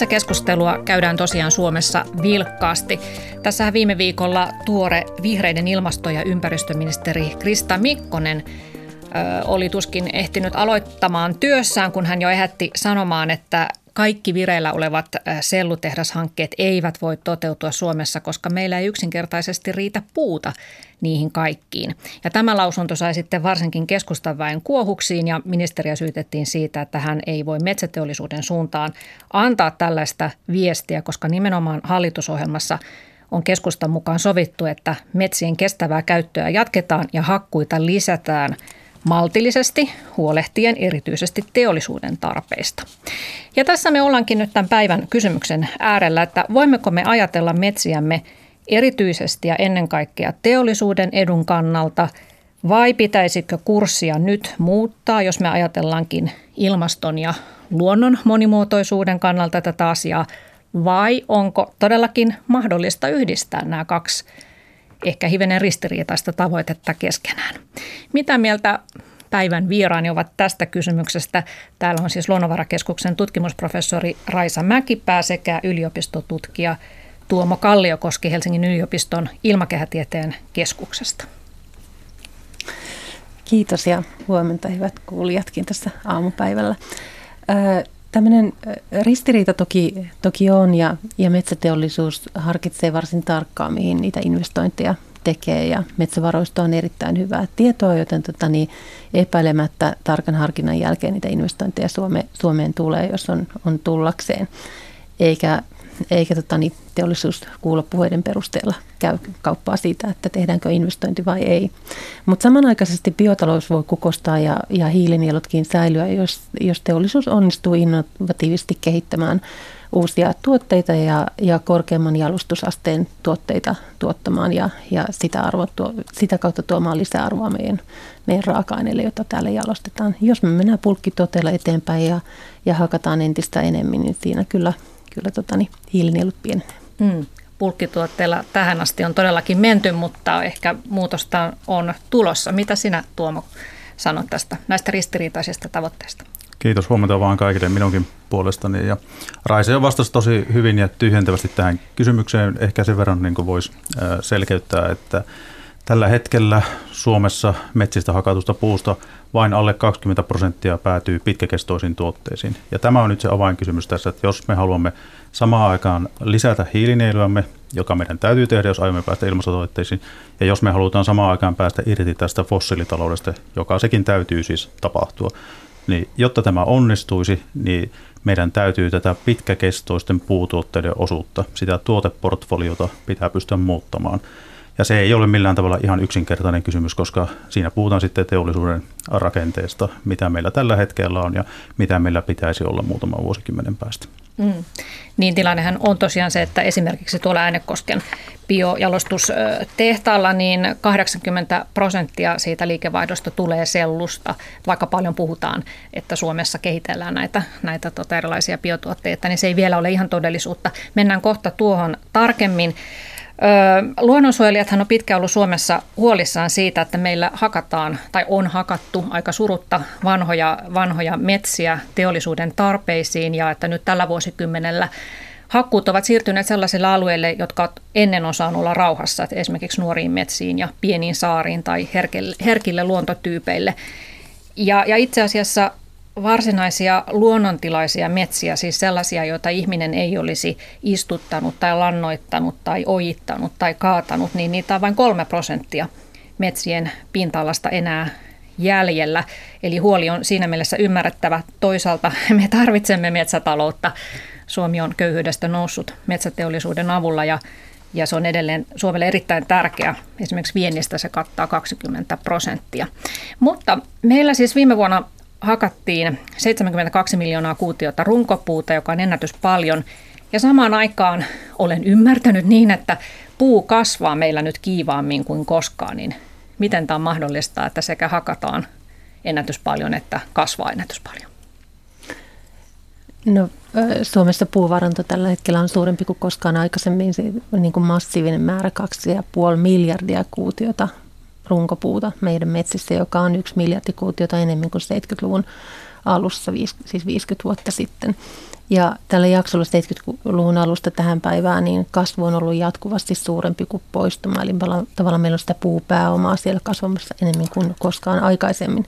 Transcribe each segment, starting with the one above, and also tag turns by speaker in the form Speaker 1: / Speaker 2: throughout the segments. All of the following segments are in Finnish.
Speaker 1: Metsäkeskustelua käydään tosiaan Suomessa vilkkaasti. Tässä viime viikolla tuore vihreiden ilmasto- ja ympäristöministeri Krista Mikkonen oli tuskin ehtinyt aloittamaan työssään, kun hän jo ehätti sanomaan, että kaikki vireillä olevat sellutehdashankkeet eivät voi toteutua Suomessa, koska meillä ei yksinkertaisesti riitä puuta niihin kaikkiin. Ja tämä lausunto sai sitten varsinkin keskustan väen kuohuksiin ja ministeriä syytettiin siitä, että hän ei voi metsäteollisuuden suuntaan antaa tällaista viestiä, koska nimenomaan hallitusohjelmassa on keskustan mukaan sovittu, että metsien kestävää käyttöä jatketaan ja hakkuita lisätään – maltillisesti huolehtien erityisesti teollisuuden tarpeista. Ja tässä me ollaankin nyt tämän päivän kysymyksen äärellä, että voimmeko me ajatella metsiämme erityisesti ja ennen kaikkea teollisuuden edun kannalta vai pitäisikö kurssia nyt muuttaa, jos me ajatellaankin ilmaston ja luonnon monimuotoisuuden kannalta tätä asiaa, vai onko todellakin mahdollista yhdistää nämä kaksi ehkä hivenen ristiriitaista tavoitetta keskenään. Mitä mieltä päivän vieraani ovat tästä kysymyksestä? Täällä on siis Luonnonvarakeskuksen tutkimusprofessori Raisa Mäkipää sekä yliopistotutkija Tuomo Kalliokoski Helsingin yliopiston ilmakehätieteen keskuksesta.
Speaker 2: Kiitos ja huomenta hyvät kuulijatkin tässä aamupäivällä. Tämmöinen ristiriita toki, toki on ja, ja metsäteollisuus harkitsee varsin tarkkaan, mihin niitä investointeja tekee ja metsävaroista on erittäin hyvää tietoa, joten tota, niin epäilemättä tarkan harkinnan jälkeen niitä investointeja Suome, Suomeen tulee, jos on, on tullakseen. Eikä eikä tota, niin teollisuuskuulopuheiden perusteella käy kauppaa siitä, että tehdäänkö investointi vai ei. Mutta samanaikaisesti biotalous voi kukostaa ja, ja hiilinielutkin säilyä, jos, jos teollisuus onnistuu innovatiivisesti kehittämään uusia tuotteita ja, ja korkeamman jalostusasteen tuotteita tuottamaan ja, ja sitä, arvo, tuo, sitä kautta tuomaan lisäarvoa meidän, meidän raaka-aineille, jota täällä jalostetaan. Jos me mennään pulkkituotteilla eteenpäin ja, ja hakataan entistä enemmän, niin siinä kyllä kyllä tota, niin, hiilinielut pienenee. Mm.
Speaker 1: Pulkkituotteilla tähän asti on todellakin menty, mutta ehkä muutosta on tulossa. Mitä sinä Tuomo sanot tästä näistä ristiriitaisista tavoitteista?
Speaker 3: Kiitos huomenta vaan kaikille minunkin puolestani. Ja Raise on vastasi tosi hyvin ja tyhjentävästi tähän kysymykseen. Ehkä sen verran niin voisi selkeyttää, että Tällä hetkellä Suomessa metsistä hakatusta puusta vain alle 20 prosenttia päätyy pitkäkestoisiin tuotteisiin. Ja tämä on nyt se avainkysymys tässä, että jos me haluamme samaan aikaan lisätä hiilinieluamme, joka meidän täytyy tehdä, jos aiomme päästä ilmastotavoitteisiin, ja jos me halutaan samaan aikaan päästä irti tästä fossiilitaloudesta, joka sekin täytyy siis tapahtua, niin jotta tämä onnistuisi, niin meidän täytyy tätä pitkäkestoisten puutuotteiden osuutta, sitä tuoteportfoliota pitää pystyä muuttamaan. Ja se ei ole millään tavalla ihan yksinkertainen kysymys, koska siinä puhutaan sitten teollisuuden rakenteesta, mitä meillä tällä hetkellä on ja mitä meillä pitäisi olla muutaman vuosikymmenen päästä. Mm.
Speaker 1: Niin tilannehan on tosiaan se, että esimerkiksi tuolla Äänekosken biojalostustehtaalla niin 80 prosenttia siitä liikevaihdosta tulee sellusta, vaikka paljon puhutaan, että Suomessa kehitellään näitä, näitä tota erilaisia biotuotteita, niin se ei vielä ole ihan todellisuutta. Mennään kohta tuohon tarkemmin. Luonnonsuojelijathan on pitkään ollut Suomessa huolissaan siitä, että meillä hakataan tai on hakattu aika surutta vanhoja, vanhoja metsiä teollisuuden tarpeisiin ja että nyt tällä vuosikymmenellä hakkuut ovat siirtyneet sellaisille alueille, jotka ennen on saanut olla rauhassa, että esimerkiksi nuoriin metsiin ja pieniin saariin tai herkille, herkille luontotyypeille. Ja, ja itse asiassa varsinaisia luonnontilaisia metsiä, siis sellaisia, joita ihminen ei olisi istuttanut tai lannoittanut tai ojittanut tai kaatanut, niin niitä on vain kolme prosenttia metsien pinta-alasta enää jäljellä. Eli huoli on siinä mielessä ymmärrettävä. Toisaalta me tarvitsemme metsätaloutta. Suomi on köyhyydestä noussut metsäteollisuuden avulla ja, ja se on edelleen Suomelle erittäin tärkeä. Esimerkiksi viennistä se kattaa 20 prosenttia. Mutta meillä siis viime vuonna hakattiin 72 miljoonaa kuutiota runkopuuta, joka on ennätys paljon. Ja samaan aikaan olen ymmärtänyt niin, että puu kasvaa meillä nyt kiivaammin kuin koskaan, niin miten tämä on mahdollista, että sekä hakataan ennätys paljon että kasvaa ennätys paljon?
Speaker 2: No, Suomessa puuvaranto tällä hetkellä on suurempi kuin koskaan aikaisemmin. Se niin kuin massiivinen määrä, 2,5 miljardia kuutiota runkopuuta meidän metsissä, joka on yksi miljardi kuutiota enemmän kuin 70-luvun alussa, siis 50 vuotta sitten. Ja tällä jaksolla 70-luvun alusta tähän päivään niin kasvu on ollut jatkuvasti suurempi kuin poistuma. Eli tavallaan meillä on sitä puupääomaa siellä kasvamassa enemmän kuin koskaan aikaisemmin.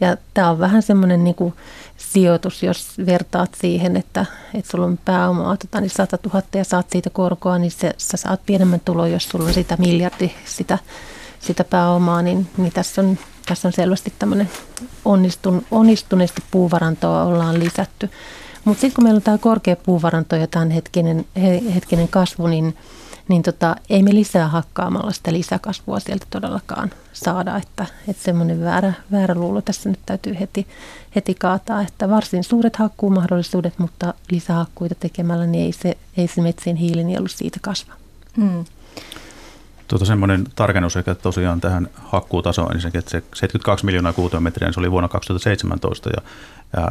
Speaker 2: Ja tämä on vähän semmoinen niin kuin sijoitus, jos vertaat siihen, että, että sulla on pääomaa tota, niin 100 000 ja saat siitä korkoa, niin se, sä saat pienemmän tulon, jos sulla on sitä miljardi sitä, sitä pääomaa, niin, niin tässä, on, tässä on selvästi tämmöinen onnistun, onnistuneesti puuvarantoa ollaan lisätty. Mutta sitten kun meillä on tämä korkea puuvaranto ja tämän hetkinen, hetkinen kasvu, niin, niin tota, ei me lisää hakkaamalla sitä lisäkasvua sieltä todellakaan saada. Että, että semmoinen väärä, väärä luulo tässä nyt täytyy heti, heti kaataa, että varsin suuret hakkuumahdollisuudet, mutta lisähakkuita tekemällä niin ei se, ei se metsien hiilinielu siitä kasva. Hmm.
Speaker 3: Tuota semmoinen tarkennus että tosiaan tähän hakkuutasoon, niin että se 72 miljoonaa kuutiometriä, niin se oli vuonna 2017 ja, ja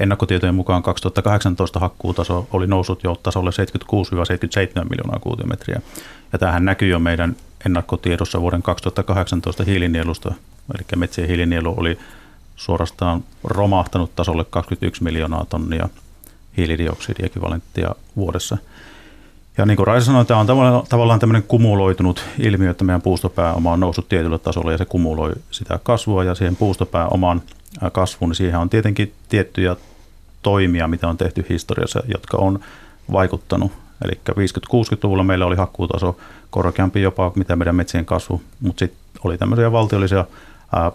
Speaker 3: ennakkotietojen mukaan 2018 hakkuutaso oli noussut jo tasolle 76-77 miljoonaa kuutiometriä. Ja tämähän näkyy jo meidän ennakkotiedossa vuoden 2018 hiilinielusta, eli metsien hiilinielu oli suorastaan romahtanut tasolle 21 miljoonaa tonnia hiilidioksidiekvivalenttia vuodessa. Ja niin kuin Raisa sanoi, tämä on tavallaan, tämmöinen kumuloitunut ilmiö, että meidän puustopääoma on noussut tietylle tasolle ja se kumuloi sitä kasvua ja siihen puustopääomaan kasvuun, niin siihen on tietenkin tiettyjä toimia, mitä on tehty historiassa, jotka on vaikuttanut. Eli 50-60-luvulla meillä oli hakkuutaso korkeampi jopa mitä meidän metsien kasvu, mutta sitten oli tämmöisiä valtiollisia ää,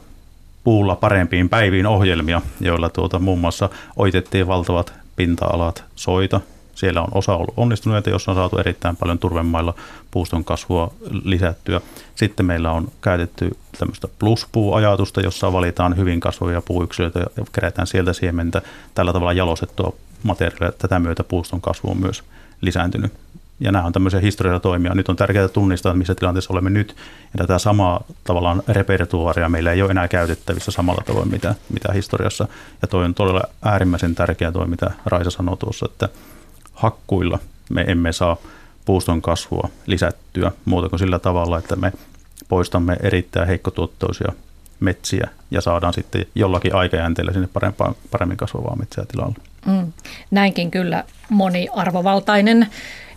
Speaker 3: puulla parempiin päiviin ohjelmia, joilla tuota, muun muassa oitettiin valtavat pinta-alat soita, siellä on osa ollut onnistuneita, jossa on saatu erittäin paljon turvemailla puuston kasvua lisättyä. Sitten meillä on käytetty tämmöistä pluspuuajatusta, jossa valitaan hyvin kasvavia puuyksilöitä ja kerätään sieltä siementä. Tällä tavalla jalostettua materiaalia. Tätä myötä puuston kasvu on myös lisääntynyt. Ja nämä on tämmöisiä historiallisia toimia. Nyt on tärkeää tunnistaa, missä tilanteessa olemme nyt. Ja tätä samaa tavallaan repertuaaria meillä ei ole enää käytettävissä samalla tavoin, mitä, mitä historiassa. Ja toi on todella äärimmäisen tärkeä toimi, mitä Raisa sanoi tuossa, että hakkuilla me emme saa puuston kasvua lisättyä muuta kuin sillä tavalla, että me poistamme erittäin heikkotuottoisia metsiä ja saadaan sitten jollakin aikajänteellä sinne parempaa, paremmin kasvavaa metsää tilalle. Mm,
Speaker 1: näinkin kyllä moni arvovaltainen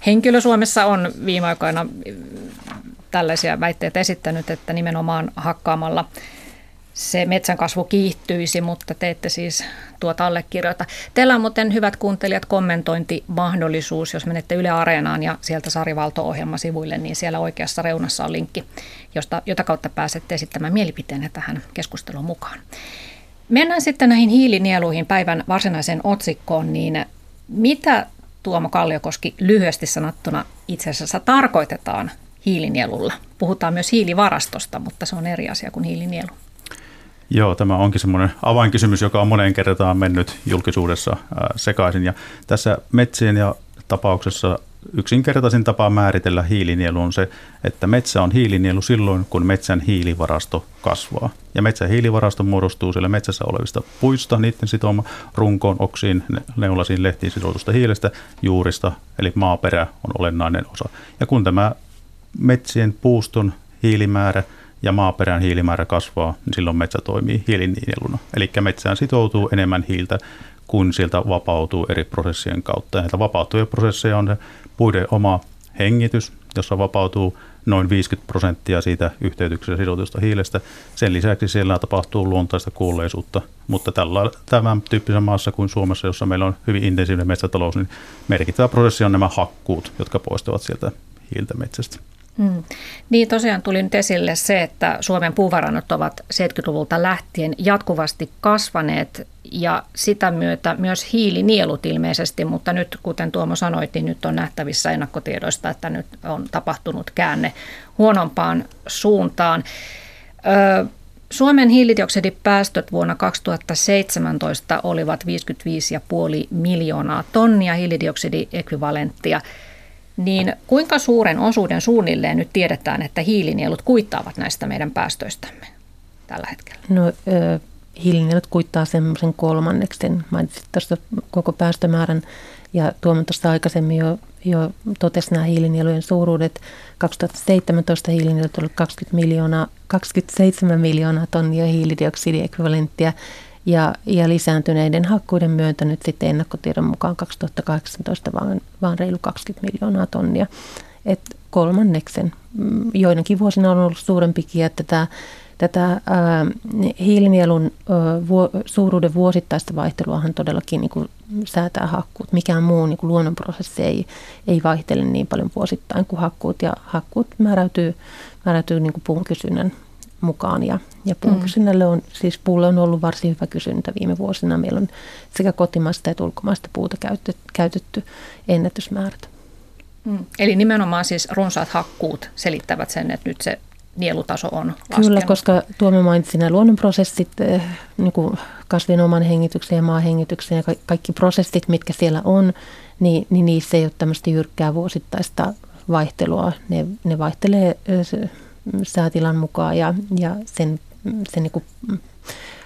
Speaker 1: henkilö Suomessa on viime aikoina tällaisia väitteitä esittänyt, että nimenomaan hakkaamalla – se metsän kasvu kiihtyisi, mutta te ette siis tuota allekirjoita. Teillä on muuten hyvät kuuntelijat kommentointimahdollisuus, jos menette Yle Areenaan ja sieltä Sarivalto-ohjelmasivuille, niin siellä oikeassa reunassa on linkki, josta, jota kautta pääsette esittämään mielipiteenne tähän keskusteluun mukaan. Mennään sitten näihin hiilinieluihin päivän varsinaiseen otsikkoon, niin mitä Tuomo Kalliokoski lyhyesti sanottuna itse asiassa tarkoitetaan hiilinielulla? Puhutaan myös hiilivarastosta, mutta se on eri asia kuin hiilinielu.
Speaker 3: Joo, tämä onkin semmoinen avainkysymys, joka on moneen kertaan mennyt julkisuudessa sekaisin. Ja tässä metsien ja tapauksessa yksinkertaisin tapa määritellä hiilinielu on se, että metsä on hiilinielu silloin, kun metsän hiilivarasto kasvaa. Ja metsän hiilivarasto muodostuu siellä metsässä olevista puista, niiden sitoma runkoon, oksiin, neulasiin, lehtiin sidotusta hiilestä, juurista, eli maaperä on olennainen osa. Ja kun tämä metsien puuston hiilimäärä – ja maaperän hiilimäärä kasvaa, niin silloin metsä toimii hiilinieluna. Eli metsään sitoutuu enemmän hiiltä kun sieltä vapautuu eri prosessien kautta. Ja näitä vapautuvia prosesseja on se puiden oma hengitys, jossa vapautuu noin 50 prosenttia siitä yhteytyksessä sidotusta hiilestä. Sen lisäksi siellä tapahtuu luontaista kuulleisuutta, mutta tällä, tämän tyyppisessä maassa kuin Suomessa, jossa meillä on hyvin intensiivinen metsätalous, niin merkittävä prosessi on nämä hakkuut, jotka poistavat sieltä hiiltä metsästä. Hmm.
Speaker 1: Niin tosiaan tuli nyt esille se, että Suomen puuvarannot ovat 70-luvulta lähtien jatkuvasti kasvaneet ja sitä myötä myös hiilinielut ilmeisesti, mutta nyt kuten Tuomo sanoi, niin nyt on nähtävissä ennakkotiedoista, että nyt on tapahtunut käänne huonompaan suuntaan. Suomen hiilidioksidipäästöt vuonna 2017 olivat 55,5 miljoonaa tonnia hiilidioksidiekvivalenttia – niin kuinka suuren osuuden suunnilleen nyt tiedetään, että hiilinielut kuittaavat näistä meidän päästöistämme tällä hetkellä?
Speaker 2: No ö, hiilinielut kuittaa semmoisen kolmanneksen. Mainitsit tuosta koko päästömäärän ja Tuomo tuosta aikaisemmin jo, jo totesi nämä hiilinielujen suuruudet. 2017 hiilinielut olivat 20 miljoonaa, 27 miljoonaa tonnia hiilidioksidiekvivalenttia ja, ja lisääntyneiden hakkuiden myötä nyt sitten ennakkotiedon mukaan 2018 vaan, vaan reilu 20 miljoonaa tonnia. Et kolmanneksen. Mm, joinakin vuosina on ollut suurempikin, että tämä tätä ää, hiilinielun ää, vuo, suuruuden vuosittaista vaihteluahan todellakin niin kuin säätää hakkuut. Mikään muu niin kuin luonnonprosessi ei, ei vaihtele niin paljon vuosittain kuin hakkuut. Ja hakkuut määräytyy, määräytyy niin kuin puun kysynnän mukaan. Ja, ja puun mm. on, siis puulle on ollut varsin hyvä kysyntä viime vuosina. Meillä on sekä kotimaista että ulkomaista puuta käytetty, käytetty ennätysmäärät.
Speaker 1: Mm. Eli nimenomaan siis runsaat hakkuut selittävät sen, että nyt se nielutaso on laskenut.
Speaker 2: Kyllä, koska Tuomo mainitsi nämä luonnonprosessit, eh, niin kuin kasvin oman hengityksen ja maahengityksen ja kaikki prosessit, mitkä siellä on, niin, niin niissä ei ole tämmöistä jyrkkää vuosittaista vaihtelua. Ne, ne vaihtelee eh, säätilan mukaan ja, ja sen, sen niin kuin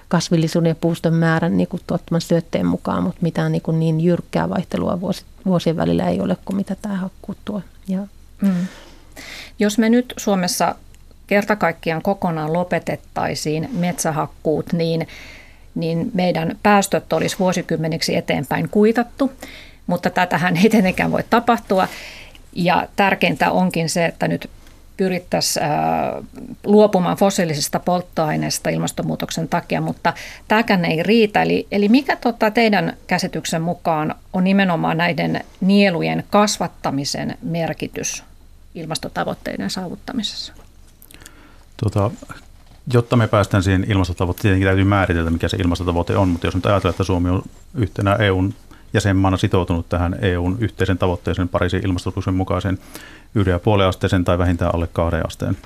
Speaker 2: kasvillisuuden ja puuston määrän niin kuin tuottaman syötteen mukaan, mutta mitään niin, kuin niin jyrkkää vaihtelua vuosi, vuosien välillä ei ole kuin mitä tämä hakkuu tuo. Ja, mm.
Speaker 1: Jos me nyt Suomessa kerta kaikkiaan kokonaan lopetettaisiin metsähakkuut, niin, niin meidän päästöt olisi vuosikymmeniksi eteenpäin kuitattu, mutta tätähän ei tietenkään voi tapahtua. Ja tärkeintä onkin se, että nyt pyrittäisiin luopumaan fossiilisista polttoaineista ilmastonmuutoksen takia, mutta tämäkään ei riitä. Eli, eli mikä tota teidän käsityksen mukaan on nimenomaan näiden nielujen kasvattamisen merkitys ilmastotavoitteiden saavuttamisessa?
Speaker 3: Tota, jotta me päästään siihen ilmastotavoitteeseen, tietenkin täytyy määritellä, mikä se ilmastotavoite on, mutta jos nyt ajatellaan, että Suomi on yhtenä EUn jäsenmaana sitoutunut tähän EUn yhteisen tavoitteeseen Pariisin ilmastosopimuksen mukaisen 1,5 asteeseen tai vähintään alle 2 asteen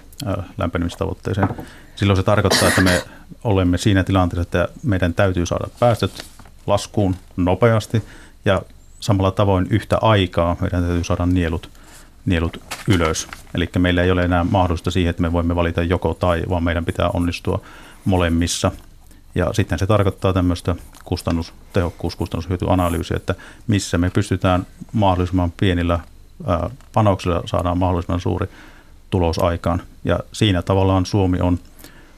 Speaker 3: lämpenemistavoitteeseen. Silloin se tarkoittaa, että me olemme siinä tilanteessa, että meidän täytyy saada päästöt laskuun nopeasti ja samalla tavoin yhtä aikaa meidän täytyy saada nielut nielut ylös. Eli meillä ei ole enää mahdollista siihen, että me voimme valita joko tai, vaan meidän pitää onnistua molemmissa. Ja sitten se tarkoittaa tämmöistä kustannustehokkuus, kustannushyötyanalyysiä, että missä me pystytään mahdollisimman pienillä panoksilla saadaan mahdollisimman suuri tulos aikaan. Ja siinä tavallaan Suomi on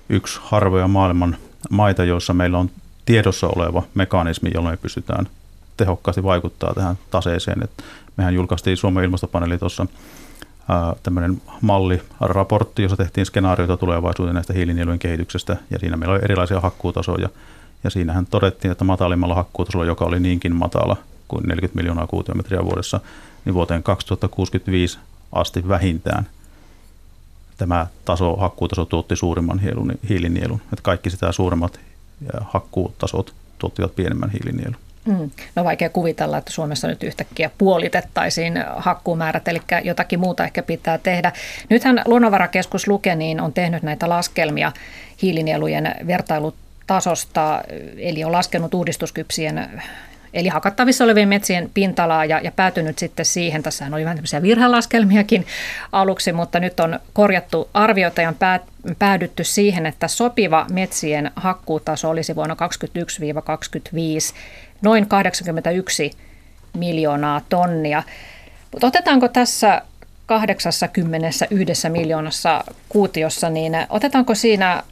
Speaker 3: yksi harvoja maailman maita, joissa meillä on tiedossa oleva mekanismi, jolla me pystytään tehokkaasti vaikuttaa tähän taseeseen. Et mehän julkaistiin Suomen ilmastopaneeli tuossa tämmöinen malliraportti, jossa tehtiin skenaarioita tulevaisuuteen näistä hiilinielujen kehityksestä, ja siinä meillä oli erilaisia hakkuutasoja, ja siinähän todettiin, että matalimmalla hakkuutasolla, joka oli niinkin matala kuin 40 miljoonaa kuutiometriä vuodessa, niin vuoteen 2065 asti vähintään tämä taso, hakkuutaso tuotti suurimman hiilinielun. Että kaikki sitä suuremmat hakkuutasot tuottivat pienemmän hiilinielun.
Speaker 1: Mm. No vaikea kuvitella, että Suomessa nyt yhtäkkiä puolitettaisiin hakkuumäärät, eli jotakin muuta ehkä pitää tehdä. Nythän Luonnonvarakeskus Lukeniin on tehnyt näitä laskelmia hiilinielujen vertailutasosta, eli on laskenut uudistuskypsien eli hakattavissa olevien metsien pintalaa ja, ja päätynyt sitten siihen, tässä oli vähän tämmöisiä virhelaskelmiakin aluksi, mutta nyt on korjattu arviota ja on pää, päädytty siihen, että sopiva metsien hakkuutaso olisi vuonna 2021-2025 noin 81 miljoonaa tonnia. Mutta otetaanko tässä 81 miljoonassa kuutiossa, niin otetaanko siinä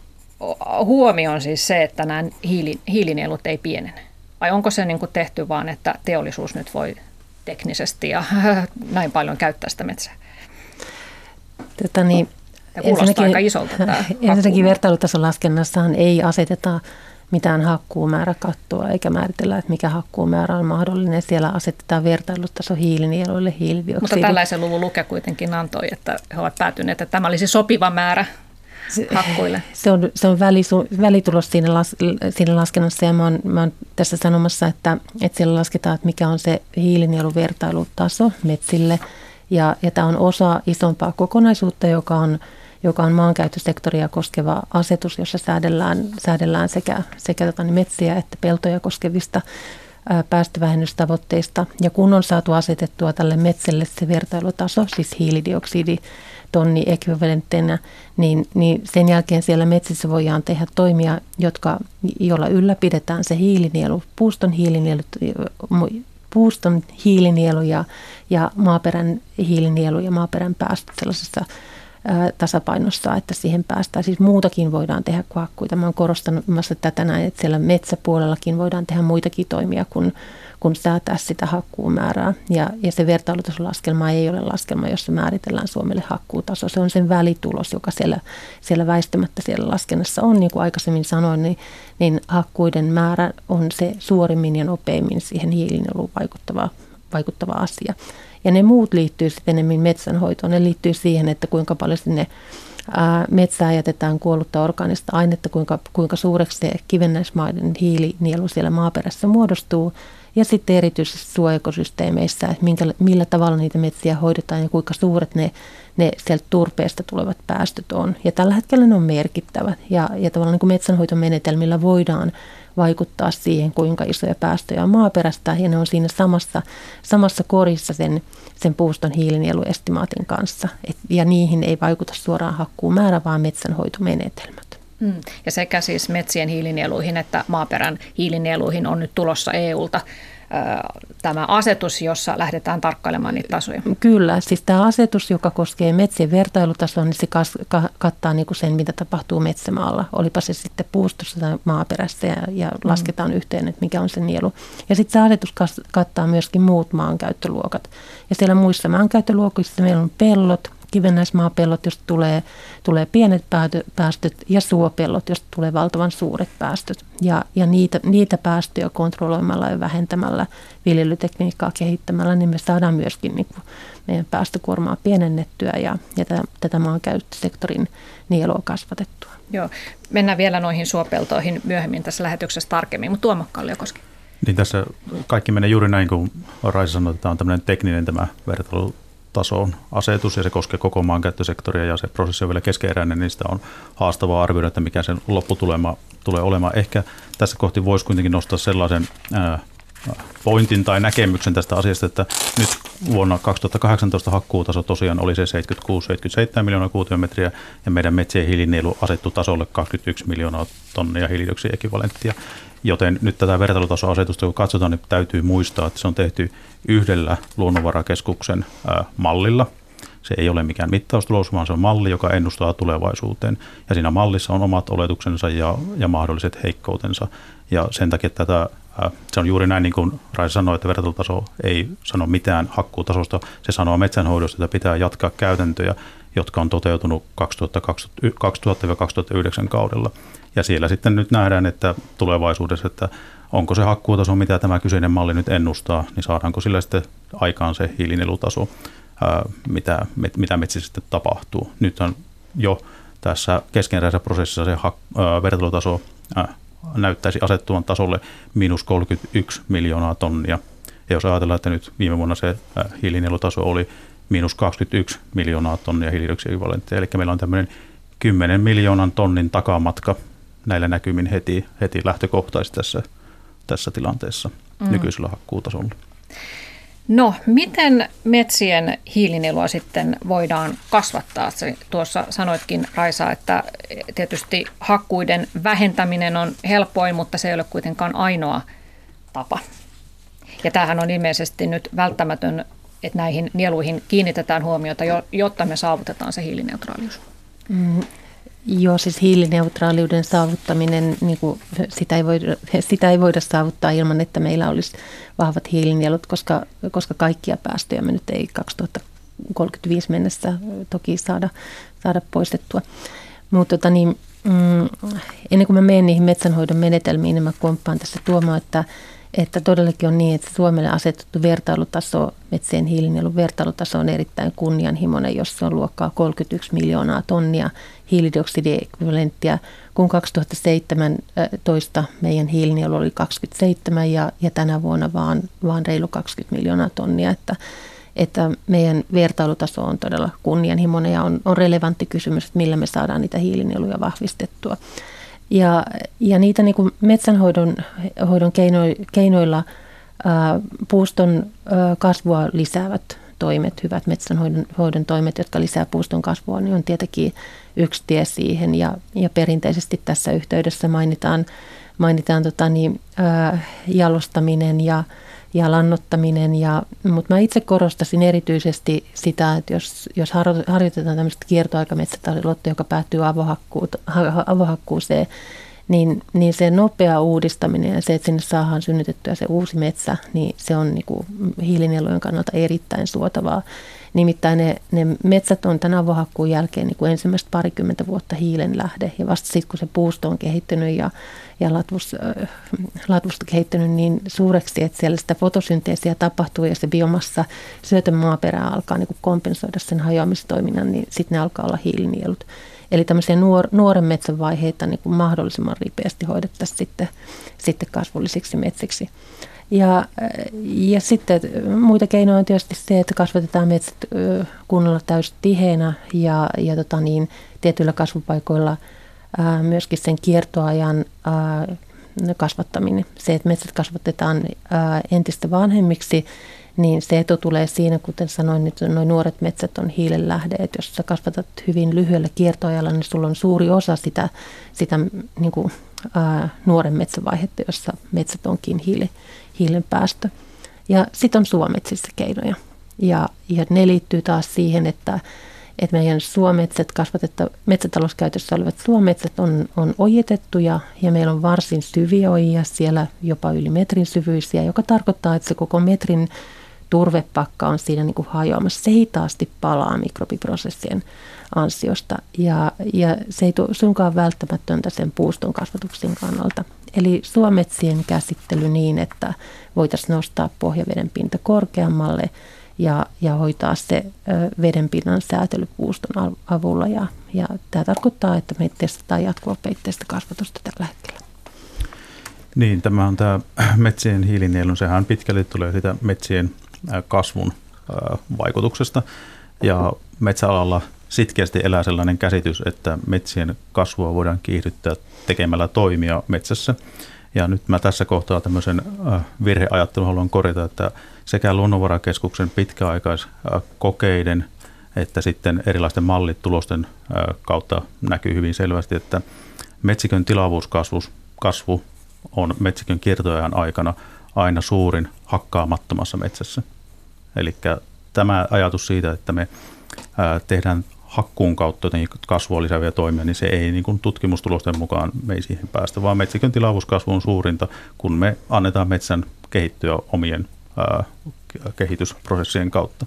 Speaker 1: huomioon siis se, että nämä hiili, hiilinielut ei pienene? Vai onko se niin kuin tehty vaan, että teollisuus nyt voi teknisesti ja näin paljon käyttää sitä metsää?
Speaker 2: Tätä niin,
Speaker 1: Tämä kuulostaa aika isolta.
Speaker 2: Ensinnäkin vertailutason laskennassahan ei aseteta mitään hakkuumääräkattoa eikä määritellä, että mikä hakkuumäärä on mahdollinen. Siellä asetetaan vertailutaso hiilinieluille, hiilidioksidi.
Speaker 1: Mutta tällaisen luvun luke kuitenkin antoi, että he ovat päätyneet, että tämä olisi sopiva määrä hakkuille.
Speaker 2: Se on, se on välisu, välitulos siinä, las, siinä laskennassa ja mä oon, mä oon tässä sanomassa, että, että siellä lasketaan, että mikä on se hiilinieluvertailutaso metsille. Ja, ja tämä on osa isompaa kokonaisuutta, joka on joka on maankäyttösektoria koskeva asetus, jossa säädellään, säädellään sekä, sekä tota, niin metsiä että peltoja koskevista päästövähennystavoitteista. Ja kun on saatu asetettua tälle metsälle se vertailutaso, siis hiilidioksidi tonni ekvivalentteina, niin, niin sen jälkeen siellä metsissä voidaan tehdä toimia, jotka, joilla ylläpidetään se hiilinielu, puuston hiilinielu, puuston hiilinielu ja, ja maaperän hiilinielu ja maaperän päästöt sellaisessa tasapainossa, että siihen päästään. Siis muutakin voidaan tehdä kuin hakkuita. Mä oon korostanut tätä näin, että siellä metsäpuolellakin voidaan tehdä muitakin toimia kuin, kuin säätää sitä hakkuumäärää. Ja, ja se vertailutasolaskelma ei ole laskelma, jossa määritellään Suomelle hakkuutaso. Se on sen välitulos, joka siellä, siellä väistämättä siellä laskennassa on. Niin kuin aikaisemmin sanoin, niin, niin hakkuiden määrä on se suorimmin ja nopeimmin siihen hiilinieluun vaikuttava, vaikuttava asia. Ja ne muut liittyy sitten enemmän metsänhoitoon. Ne liittyy siihen, että kuinka paljon sinne metsää jätetään kuollutta orgaanista ainetta, kuinka, kuinka suureksi se kivennäismaiden hiilinielu siellä maaperässä muodostuu. Ja sitten erityisesti suojakosysteemeissä, että minkä, millä tavalla niitä metsiä hoidetaan ja kuinka suuret ne, ne sieltä turpeesta tulevat päästöt on. Ja tällä hetkellä ne on merkittävät ja, ja tavallaan niin kuin metsänhoitomenetelmillä voidaan vaikuttaa siihen, kuinka isoja päästöjä on maaperästä, ja ne on siinä samassa, samassa korissa sen, sen puuston hiilinieluestimaatin kanssa. Et, ja niihin ei vaikuta suoraan hakkuun määrä, vaan metsänhoitomenetelmät.
Speaker 1: Mm. Ja sekä siis metsien hiilinieluihin että maaperän hiilinieluihin on nyt tulossa EUlta tämä asetus, jossa lähdetään tarkkailemaan niitä tasoja?
Speaker 2: Kyllä, siis tämä asetus, joka koskee metsien vertailutasoa, niin se kattaa niin kuin sen, mitä tapahtuu metsämaalla. Olipa se sitten puustossa tai maaperässä ja, ja mm. lasketaan yhteen, että mikä on se nielu. Ja sitten se asetus kattaa myöskin muut maankäyttöluokat. Ja siellä muissa maankäyttöluokissa meillä on pellot, kivennäismaapellot, josta tulee, tulee pienet päästöt, ja suopellot, josta tulee valtavan suuret päästöt. Ja, ja niitä, niitä päästöjä kontrolloimalla ja vähentämällä, viljelytekniikkaa kehittämällä, niin me saadaan myöskin niin kuin meidän päästökuormaa pienennettyä ja, ja tätä, tätä maankäyttösektorin nielua kasvatettua.
Speaker 1: Joo, mennään vielä noihin suopeltoihin myöhemmin tässä lähetyksessä tarkemmin, mutta Tuomo Kalliokoski.
Speaker 3: Niin tässä kaikki menee juuri näin, kuin Raisa sanoi, että tämä on tämmöinen tekninen tämä vertailu tason asetus ja se koskee koko maankäyttösektoria ja se prosessi on vielä keskeeräinen, niin sitä on haastavaa arvioida, että mikä sen lopputulema tulee olemaan. Ehkä tässä kohti voisi kuitenkin nostaa sellaisen pointin tai näkemyksen tästä asiasta, että nyt vuonna 2018 hakkuutaso tosiaan oli se 76-77 miljoonaa kuutiometriä ja meidän metsien hiilinielu asettu tasolle 21 miljoonaa tonnia hiilidioksidiekvivalenttia. Joten nyt tätä vertailutasoasetusta kun katsotaan, niin täytyy muistaa, että se on tehty yhdellä luonnonvarakeskuksen mallilla. Se ei ole mikään mittaustulos, vaan se on malli, joka ennustaa tulevaisuuteen. Ja siinä mallissa on omat oletuksensa ja, ja mahdolliset heikkoutensa. Ja sen takia tätä, se on juuri näin, niin kuin Raisa sanoi, että vertailutaso ei sano mitään hakkuutasosta. Se sanoo metsänhoidosta, että pitää jatkaa käytäntöjä, jotka on toteutunut 2000-2009 kaudella. Ja siellä sitten nyt nähdään, että tulevaisuudessa, että onko se hakkuutaso, mitä tämä kyseinen malli nyt ennustaa, niin saadaanko sillä sitten aikaan se hiilinelutaso, mitä, mitä metsissä sitten tapahtuu. Nyt on jo tässä keskeneräisessä prosessissa se vertailutaso näyttäisi asettuvan tasolle miinus 31 miljoonaa tonnia. Ja jos ajatellaan, että nyt viime vuonna se hiilinelutaso oli miinus 21 miljoonaa tonnia hiilidioksidivalentteja, eli meillä on tämmöinen 10 miljoonan tonnin takamatka näillä näkymin heti, heti lähtökohtaisesti tässä, tässä tilanteessa mm. nykyisellä hakkuutasolla.
Speaker 1: No, miten metsien hiilinielua sitten voidaan kasvattaa? Tuossa sanoitkin, Raisa, että tietysti hakkuiden vähentäminen on helpoin, mutta se ei ole kuitenkaan ainoa tapa. Ja tämähän on ilmeisesti nyt välttämätön, että näihin nieluihin kiinnitetään huomiota, jotta me saavutetaan se hiilineutraalius.
Speaker 2: Mm, Joo, siis hiilineutraaliuden saavuttaminen, niin kuin sitä, ei voida, sitä ei voida saavuttaa ilman, että meillä olisi vahvat hiilinielut, koska, koska kaikkia päästöjä me nyt ei 2035 mennessä toki saada, saada poistettua. Mutta tota niin, mm, ennen kuin mä menen niihin metsänhoidon menetelmiin, niin mä komppaan tässä tuomaan, että että todellakin on niin, että Suomelle asetettu vertailutaso, metsien hiilinielun vertailutaso on erittäin kunnianhimoinen, jos se on luokkaa 31 miljoonaa tonnia hiilidioksidiekvivalenttia, kun 2017 meidän hiilinielu oli 27 ja, ja tänä vuonna vaan, vaan reilu 20 miljoonaa tonnia, että, että meidän vertailutaso on todella kunnianhimoinen ja on, on relevantti kysymys, että millä me saadaan niitä hiilinieluja vahvistettua. Ja, ja niitä niin kuin metsänhoidon hoidon keino, keinoilla ää, puuston ää, kasvua lisäävät toimet, hyvät metsänhoidon hoidon toimet, jotka lisää puuston kasvua, niin on tietenkin yksi tie siihen. Ja, ja perinteisesti tässä yhteydessä mainitaan, mainitaan tota niin, ää, jalostaminen ja, ja lannottaminen. Ja, mutta mä itse korostasin erityisesti sitä, että jos, jos harjoitetaan tämmöistä kiertoaikametsätaloutta, joka päättyy avohakkuuseen, niin, niin se nopea uudistaminen ja se, että sinne saadaan synnytettyä se uusi metsä, niin se on niin kuin hiilinielujen kannalta erittäin suotavaa. Nimittäin ne, ne metsät on tänä avohakkuun jälkeen niin kuin ensimmäistä parikymmentä vuotta hiilen lähde ja vasta sitten kun se puusto on kehittynyt ja, ja latvus, äh, latvusta kehittynyt niin suureksi, että siellä sitä fotosynteesiä tapahtuu ja se biomassa syötön maaperää alkaa niin kuin kompensoida sen hajoamistoiminnan, niin sitten ne alkaa olla hiilinielut. Eli tämmöisiä nuor, nuoren metsän vaiheita niin kuin mahdollisimman ripeästi hoidettaisiin sitten, sitten kasvullisiksi metsiksi. Ja, ja sitten muita keinoja on tietysti se, että kasvatetaan metsät kunnolla täysin tiheenä ja, ja tota niin, tietyillä kasvupaikoilla ää, myöskin sen kiertoajan ää, kasvattaminen. Se, että metsät kasvatetaan ää, entistä vanhemmiksi, niin se etu tulee siinä, kuten sanoin, että noin nuoret metsät on hiilen lähde. Että jos sä kasvatat hyvin lyhyellä kiertoajalla, niin sulla on suuri osa sitä, sitä niin kuin, ää, nuoren metsävaihetta, jossa metsät onkin hiili, hiilen päästö. Ja sitten on suometsissä keinoja. Ja, ja ne liittyy taas siihen, että, että meidän suometsät, kasvatetta, metsätalouskäytössä olevat suometsät on, on ojitettuja ja meillä on varsin syviä ojia, siellä jopa yli metrin syvyisiä, joka tarkoittaa, että se koko metrin turvepakka on siinä niin kuin hajoamassa. Se hitaasti palaa mikrobiprosessien ansiosta ja, ja se ei suinkaan välttämätöntä sen puuston kasvatuksen kannalta. Eli suometsien käsittely niin, että voitaisiin nostaa pohjaveden pinta korkeammalle ja, ja hoitaa se vedenpinnan säätelypuuston avulla. Ja, ja tämä tarkoittaa, että me testataan jatkuvapeitteistä kasvatusta tällä hetkellä.
Speaker 3: Niin, tämä on tämä metsien hiilinielun, sehän pitkälle tulee sitä metsien kasvun vaikutuksesta. Ja metsäalalla sitkeästi elää sellainen käsitys, että metsien kasvua voidaan kiihdyttää tekemällä toimia metsässä. Ja nyt mä tässä kohtaa tämmöisen virheajattelun haluan korjata, että sekä Luonnonvarakeskuksen pitkäaikaiskokeiden että sitten erilaisten mallitulosten kautta näkyy hyvin selvästi, että metsikön tilavuuskasvu kasvu on metsikön kiertoajan aikana aina suurin hakkaamattomassa metsässä. Eli tämä ajatus siitä, että me tehdään hakkuun kautta jotenkin kasvua lisääviä toimia, niin se ei niin kuin tutkimustulosten mukaan me ei siihen päästä, vaan metsikön tilavuuskasvu on suurinta, kun me annetaan metsän kehittyä omien ää, kehitysprosessien kautta.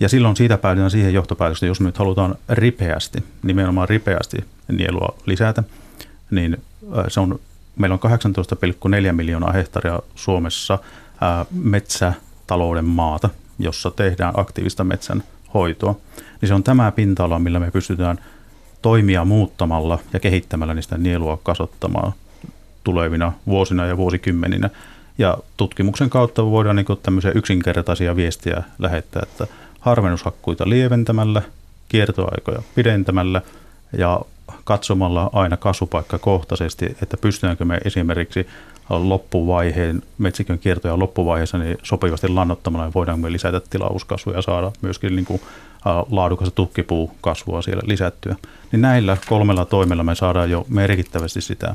Speaker 3: Ja silloin siitä päädytään siihen johtopäätökseen, jos me nyt halutaan ripeästi, nimenomaan ripeästi nielua lisätä, niin se on, meillä on 18,4 miljoonaa hehtaaria Suomessa metsätalouden maata, jossa tehdään aktiivista metsän hoitoa, niin se on tämä pinta-ala, millä me pystytään toimia muuttamalla ja kehittämällä niistä nielua kasvattamaan tulevina vuosina ja vuosikymmeninä. Ja tutkimuksen kautta voidaan niin tämmöisiä yksinkertaisia viestiä lähettää, että harvennushakkuita lieventämällä, kiertoaikoja pidentämällä ja katsomalla aina kasvupaikkakohtaisesti, että pystytäänkö me esimerkiksi loppuvaiheen, metsikön kiertoja loppuvaiheessa niin sopivasti lannottamalla voidaan me lisätä tilauskasvua ja saada myöskin niin kuin, laadukasta tukkipuukasvua siellä lisättyä. Niin näillä kolmella toimella me saadaan jo merkittävästi sitä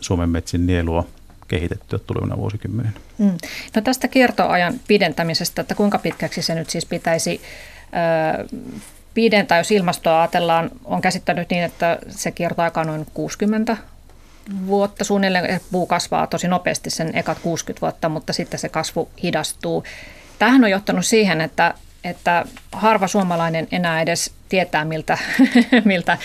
Speaker 3: Suomen metsin nielua kehitettyä tulevina vuosikymmeninä. Mm.
Speaker 1: No tästä kiertoajan pidentämisestä, että kuinka pitkäksi se nyt siis pitäisi pidentää, jos ilmastoa ajatellaan, on käsittänyt niin, että se kiertoaika on noin 60 vuotta suunnilleen. Puu kasvaa tosi nopeasti sen ekat 60 vuotta, mutta sitten se kasvu hidastuu. Tähän on johtanut siihen, että, että harva suomalainen enää edes tietää, miltä, miltä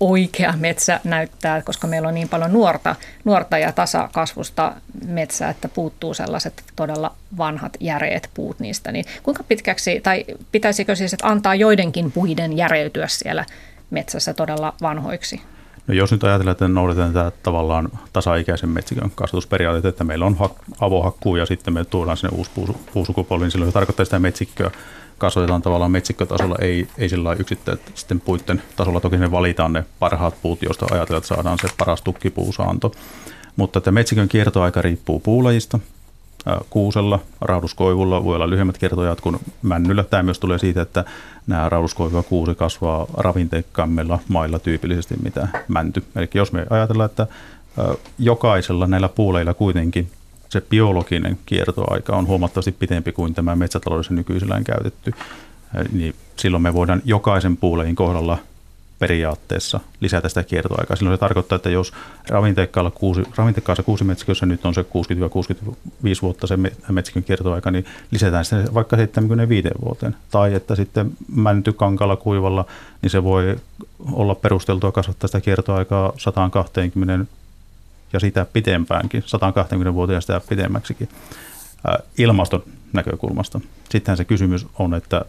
Speaker 1: oikea metsä näyttää, koska meillä on niin paljon nuorta, nuorta ja tasakasvusta metsää, että puuttuu sellaiset todella vanhat järeet puut niistä. Niin kuinka pitkäksi, tai pitäisikö siis että antaa joidenkin puiden järeytyä siellä metsässä todella vanhoiksi?
Speaker 3: No jos nyt ajatellaan, että noudatetaan tätä tavallaan tasaikäisen metsikön kasvatusperiaatteet, että meillä on avohakkuu ja sitten me tuodaan sinne uusi puusukupolvi, niin silloin se tarkoittaa sitä metsikköä kasvatetaan tavallaan metsikkötasolla, ei, ei sillä yksittäisten puiden tasolla. Toki ne valitaan ne parhaat puut, joista ajatellaan, että saadaan se paras tukkipuusaanto. Mutta että metsikön kiertoaika riippuu puulajista. Kuusella, rauduskoivulla voi olla lyhyemmät kiertojat kuin männyllä. Tämä myös tulee siitä, että nämä rauduskoivu ja kuusi kasvaa ravinteikkaammilla mailla tyypillisesti mitä mänty. Eli jos me ajatellaan, että jokaisella näillä puuleilla kuitenkin se biologinen kiertoaika on huomattavasti pitempi kuin tämä metsätaloudessa nykyisellään käytetty, niin silloin me voidaan jokaisen puulajin kohdalla periaatteessa lisätä sitä kiertoaikaa. Silloin se tarkoittaa, että jos ravinteikkaalla kuusi, ravinteikkaassa kuusimetsikössä nyt on se 60-65 vuotta se metsikön kiertoaika, niin lisätään se vaikka 75 vuoteen. Tai että sitten mäntykankalla kuivalla, niin se voi olla perusteltua kasvattaa sitä kiertoaikaa 120 ja sitä pitempäänkin, 120 vuotta ja sitä pitemmäksikin ilmaston näkökulmasta. Sittenhän se kysymys on, että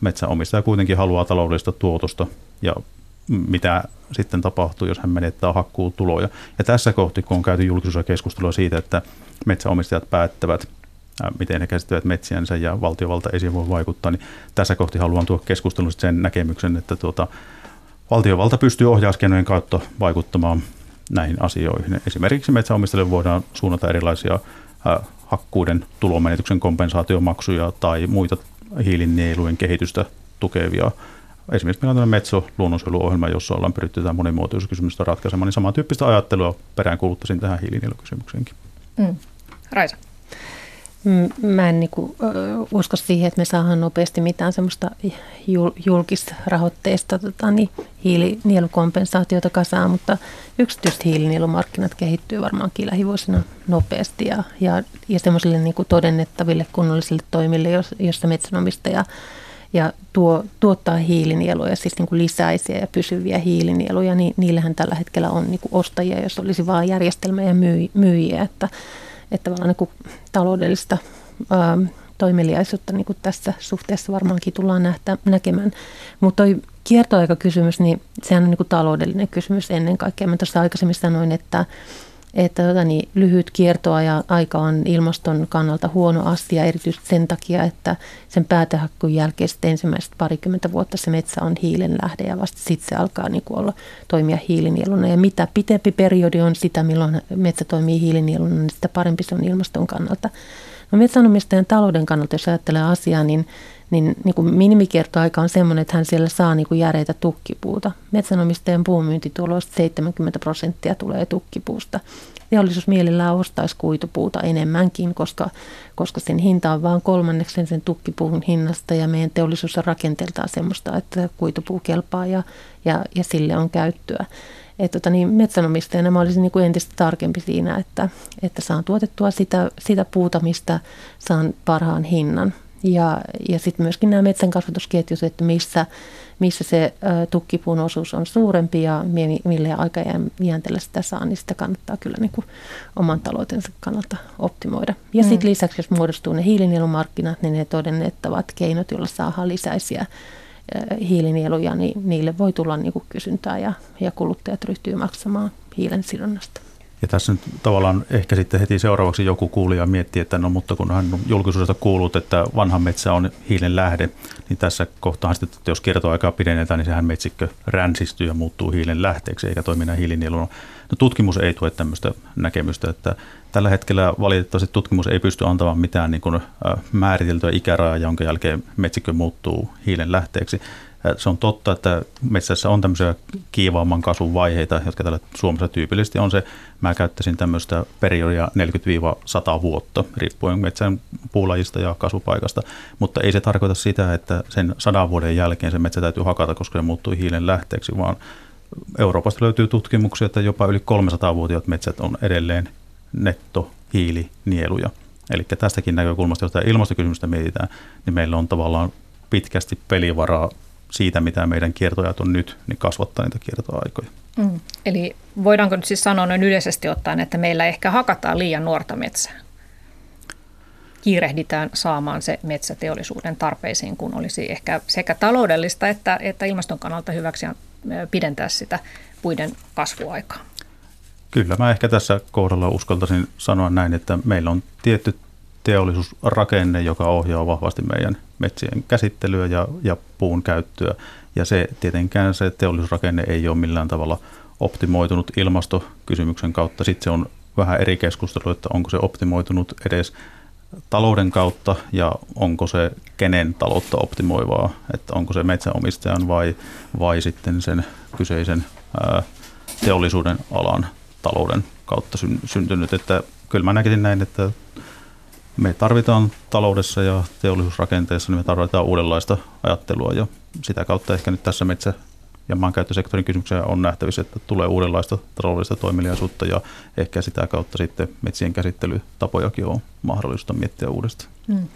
Speaker 3: metsäomistaja kuitenkin haluaa taloudellista tuotosta ja mitä sitten tapahtuu, jos hän menettää hakkuutuloja. Ja tässä kohti, kun on käyty julkisuudessa keskustelua siitä, että metsäomistajat päättävät, miten he käsittävät metsiänsä ja valtiovalta ei voi vaikuttaa, niin tässä kohti haluan tuoda keskustelun sen näkemyksen, että tuota, valtiovalta pystyy ohjauskeinojen kautta vaikuttamaan näihin asioihin. Esimerkiksi metsäomistajille voidaan suunnata erilaisia hakkuuden tulomenetyksen kompensaatiomaksuja tai muita hiilinielujen kehitystä tukevia. Esimerkiksi meillä on Metso luonnonsuojeluohjelma, jossa ollaan pyritty tätä monimuotoisuuskysymystä ratkaisemaan, niin samantyyppistä ajattelua peräänkuuluttaisin tähän hiilinielukysymykseenkin. Mm.
Speaker 1: Raisa.
Speaker 2: Mä en niin kuin, usko siihen, että me saadaan nopeasti mitään semmoista julkisrahoitteista tota, niin hiilinielukompensaatiota kasaan, mutta yksityiset hiilinielumarkkinat kehittyy varmaankin lähivuosina nopeasti ja, ja, ja semmoisille niin kuin todennettaville kunnollisille toimille, joissa metsänomistaja ja tuo, tuottaa hiilinieluja, siis niin kuin lisäisiä ja pysyviä hiilinieluja, niin niillähän tällä hetkellä on niin kuin ostajia, jos olisi vain järjestelmä ja myyjiä, että että tavallaan niin kuin taloudellista ää, toimeliaisuutta niin kuin tässä suhteessa varmaankin tullaan nähtä, näkemään. Mutta tuo kiertoaikakysymys, niin sehän on niin kuin taloudellinen kysymys ennen kaikkea. Mä tuossa aikaisemmin sanoin, että että tota, niin, lyhyt kiertoaja aika on ilmaston kannalta huono asia, erityisesti sen takia, että sen päätehakkuun jälkeen ensimmäiset parikymmentä vuotta se metsä on hiilen lähde ja vasta sitten se alkaa niin kuin olla, toimia hiilinieluna. Ja mitä pitempi periodi on sitä, milloin metsä toimii hiilinieluna, niin sitä parempi se on ilmaston kannalta. No metsänomistajan talouden kannalta, jos ajattelee asiaa, niin niin, niin kuin minimikiertoaika on sellainen, että hän siellä saa niin kuin järeitä tukkipuuta. Metsänomistajan puumyyntituloista 70 prosenttia tulee tukkipuusta. Teollisuus mielellään ostaisi kuitupuuta enemmänkin, koska, koska sen hinta on vain kolmanneksen sen tukkipuun hinnasta ja meidän teollisuus on rakenteeltaan semmoista, että kuitupuu kelpaa ja, ja, ja sille on käyttöä. Et tota niin, metsänomistajana mä olisin niin kuin entistä tarkempi siinä, että, että saan tuotettua sitä, sitä puuta, mistä saan parhaan hinnan. Ja, ja sitten myöskin nämä metsän kasvatusketjut, että missä, missä se tukkipuun osuus on suurempi ja millä aikajänteellä sitä saa, niin sitä kannattaa kyllä niin kuin oman taloutensa kannalta optimoida. Ja mm. sitten lisäksi, jos muodostuu ne hiilinielumarkkinat, niin ne todennettavat keinot, joilla saadaan lisäisiä hiilinieluja, niin niille voi tulla niin kuin kysyntää ja, ja kuluttajat ryhtyy maksamaan hiilen sidonnasta.
Speaker 3: Ja tässä nyt tavallaan ehkä sitten heti seuraavaksi joku kuulija miettii, että no mutta kun hän julkisuudesta kuullut, että vanha metsä on hiilen lähde, niin tässä kohtaa sitten, että jos kiertoaikaa pidennetään, niin sehän metsikkö ränsistyy ja muuttuu hiilen lähteeksi eikä toimi enää hiilinieluna. No tutkimus ei tue tämmöistä näkemystä, että tällä hetkellä valitettavasti tutkimus ei pysty antamaan mitään niin kuin määriteltyä ikärajaa, jonka jälkeen metsikkö muuttuu hiilen lähteeksi. Se on totta, että metsässä on tämmöisiä kiivaamman kasvun vaiheita, jotka täällä Suomessa tyypillisesti on se, mä käyttäisin tämmöistä periodia 40-100 vuotta, riippuen metsän puulajista ja kasvupaikasta, mutta ei se tarkoita sitä, että sen sadan vuoden jälkeen se metsä täytyy hakata, koska se muuttuu hiilen lähteeksi, vaan Euroopasta löytyy tutkimuksia, että jopa yli 300-vuotiaat metsät on edelleen nettohiilinieluja. Eli tästäkin näkökulmasta, jos tämä ilmastokysymystä mietitään, niin meillä on tavallaan pitkästi pelivaraa siitä, mitä meidän kiertojat on nyt, niin kasvattaa niitä kiertoaikoja. Mm.
Speaker 1: Eli voidaanko nyt siis sanoa noin yleisesti ottaen, että meillä ehkä hakataan liian nuorta metsää? Kiirehditään saamaan se metsäteollisuuden tarpeisiin, kun olisi ehkä sekä taloudellista että, että ilmaston kannalta hyväksi pidentää sitä puiden kasvuaikaa.
Speaker 3: Kyllä, mä ehkä tässä kohdalla uskaltaisin sanoa näin, että meillä on tietty teollisuusrakenne, joka ohjaa vahvasti meidän metsien käsittelyä ja, ja puun käyttöä. Ja se tietenkään se teollisuusrakenne ei ole millään tavalla optimoitunut ilmastokysymyksen kautta. Sitten se on vähän eri keskustelu, että onko se optimoitunut edes talouden kautta ja onko se kenen taloutta optimoivaa, että onko se metsäomistajan vai, vai sitten sen kyseisen ää, teollisuuden alan talouden kautta syntynyt, että kyllä mä näkisin näin, että me tarvitaan taloudessa ja teollisuusrakenteessa, niin me tarvitaan uudenlaista ajattelua ja sitä kautta ehkä nyt tässä metsä- ja maankäyttösektorin kysymyksiä on nähtävissä, että tulee uudenlaista taloudellista toimeliaisuutta ja ehkä sitä kautta sitten metsien käsittelytapojakin on mahdollista miettiä uudestaan. Hmm.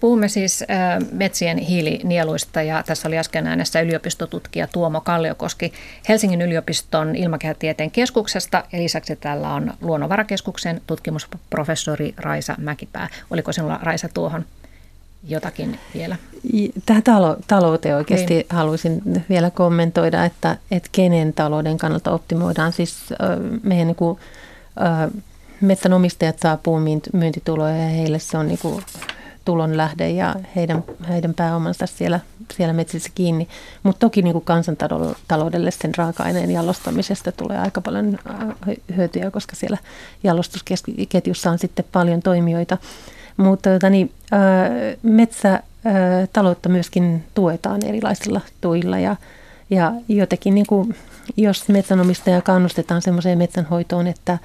Speaker 1: Puhumme siis metsien hiilinieluista ja tässä oli äsken äänessä yliopistotutkija Tuomo Kalliokoski Helsingin yliopiston ilmakehätieteen keskuksesta ja lisäksi täällä on Luonnonvarakeskuksen tutkimusprofessori Raisa Mäkipää. Oliko sinulla Raisa tuohon jotakin vielä?
Speaker 2: Tähän talo, talouteen oikeasti niin. haluaisin vielä kommentoida, että, että kenen talouden kannalta optimoidaan. Siis meidän niin kuin, metsänomistajat saa puun myyntituloja ja heille se on niin kuin tulonlähde ja heidän, heidän pääomansa siellä, siellä metsissä kiinni. Mutta toki niin kuin kansantaloudelle sen raaka-aineen jalostamisesta tulee aika paljon hyötyjä, koska siellä jalostusketjussa on sitten paljon toimijoita. Mutta tota, niin, metsätaloutta myöskin tuetaan erilaisilla tuilla ja, ja jotenkin niin kuin, jos metsänomistaja kannustetaan semmoiseen metsänhoitoon, että,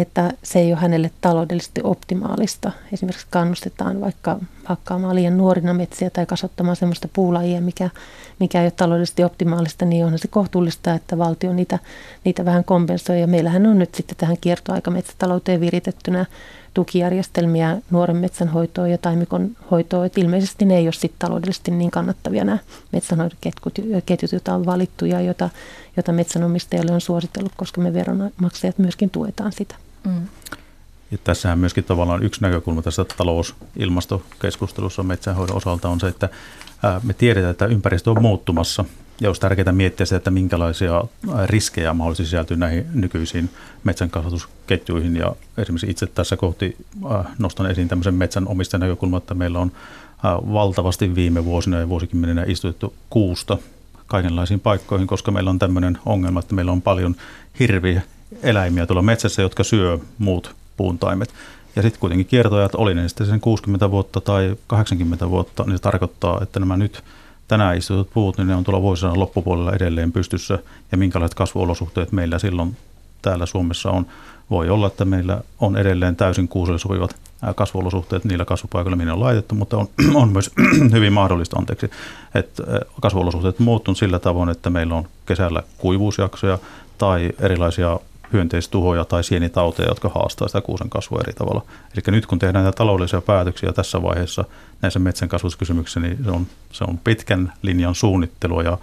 Speaker 2: että se ei ole hänelle taloudellisesti optimaalista. Esimerkiksi kannustetaan vaikka hakkaamaan liian nuorina metsiä tai kasvattamaan semmoista puulajia, mikä, mikä ei ole taloudellisesti optimaalista, niin onhan se kohtuullista, että valtio niitä, niitä vähän kompensoi. Ja meillähän on nyt sitten tähän kiertoaikametsätalouteen viritettynä tukijärjestelmiä nuoren metsän hoitoon ja taimikon hoitoon. Että ilmeisesti ne ei ole sitten taloudellisesti niin kannattavia nämä metsänhoitoketjut, joita on valittu ja jota, jota metsänomistajalle on suositellut, koska me veronmaksajat myöskin tuetaan sitä. Mm.
Speaker 3: Ja tässähän myöskin tavallaan yksi näkökulma tässä talous-ilmastokeskustelussa metsänhoidon osalta on se, että me tiedetään, että ympäristö on muuttumassa ja olisi tärkeää miettiä sitä, että minkälaisia riskejä mahdollisesti sisältyy näihin nykyisiin metsänkasvatusketjuihin. Ja esimerkiksi itse tässä kohti nostan esiin tämmöisen metsän omistajan näkökulman, että meillä on valtavasti viime vuosina ja vuosikymmeninä istutettu kuusta kaikenlaisiin paikkoihin, koska meillä on tämmöinen ongelma, että meillä on paljon hirviä eläimiä tuolla metsässä, jotka syö muut puuntaimet. Ja sitten kuitenkin kiertojat, oli ne sitten sen 60 vuotta tai 80 vuotta, niin se tarkoittaa, että nämä nyt tänään istutut puut, niin ne on tuolla vuosisadan loppupuolella edelleen pystyssä. Ja minkälaiset kasvuolosuhteet meillä silloin täällä Suomessa on. Voi olla, että meillä on edelleen täysin kuuselle sopivat kasvuolosuhteet niillä kasvupaikoilla, mihin on laitettu, mutta on, on myös hyvin mahdollista, anteeksi, että kasvuolosuhteet muuttunut sillä tavoin, että meillä on kesällä kuivuusjaksoja tai erilaisia hyönteistuhoja tai sienitauteja, jotka haastaa sitä kuusen kasvua eri tavalla. Eli nyt kun tehdään näitä taloudellisia päätöksiä tässä vaiheessa näissä metsän kasvuskysymyksissä, niin se on, se on pitkän linjan suunnittelua ja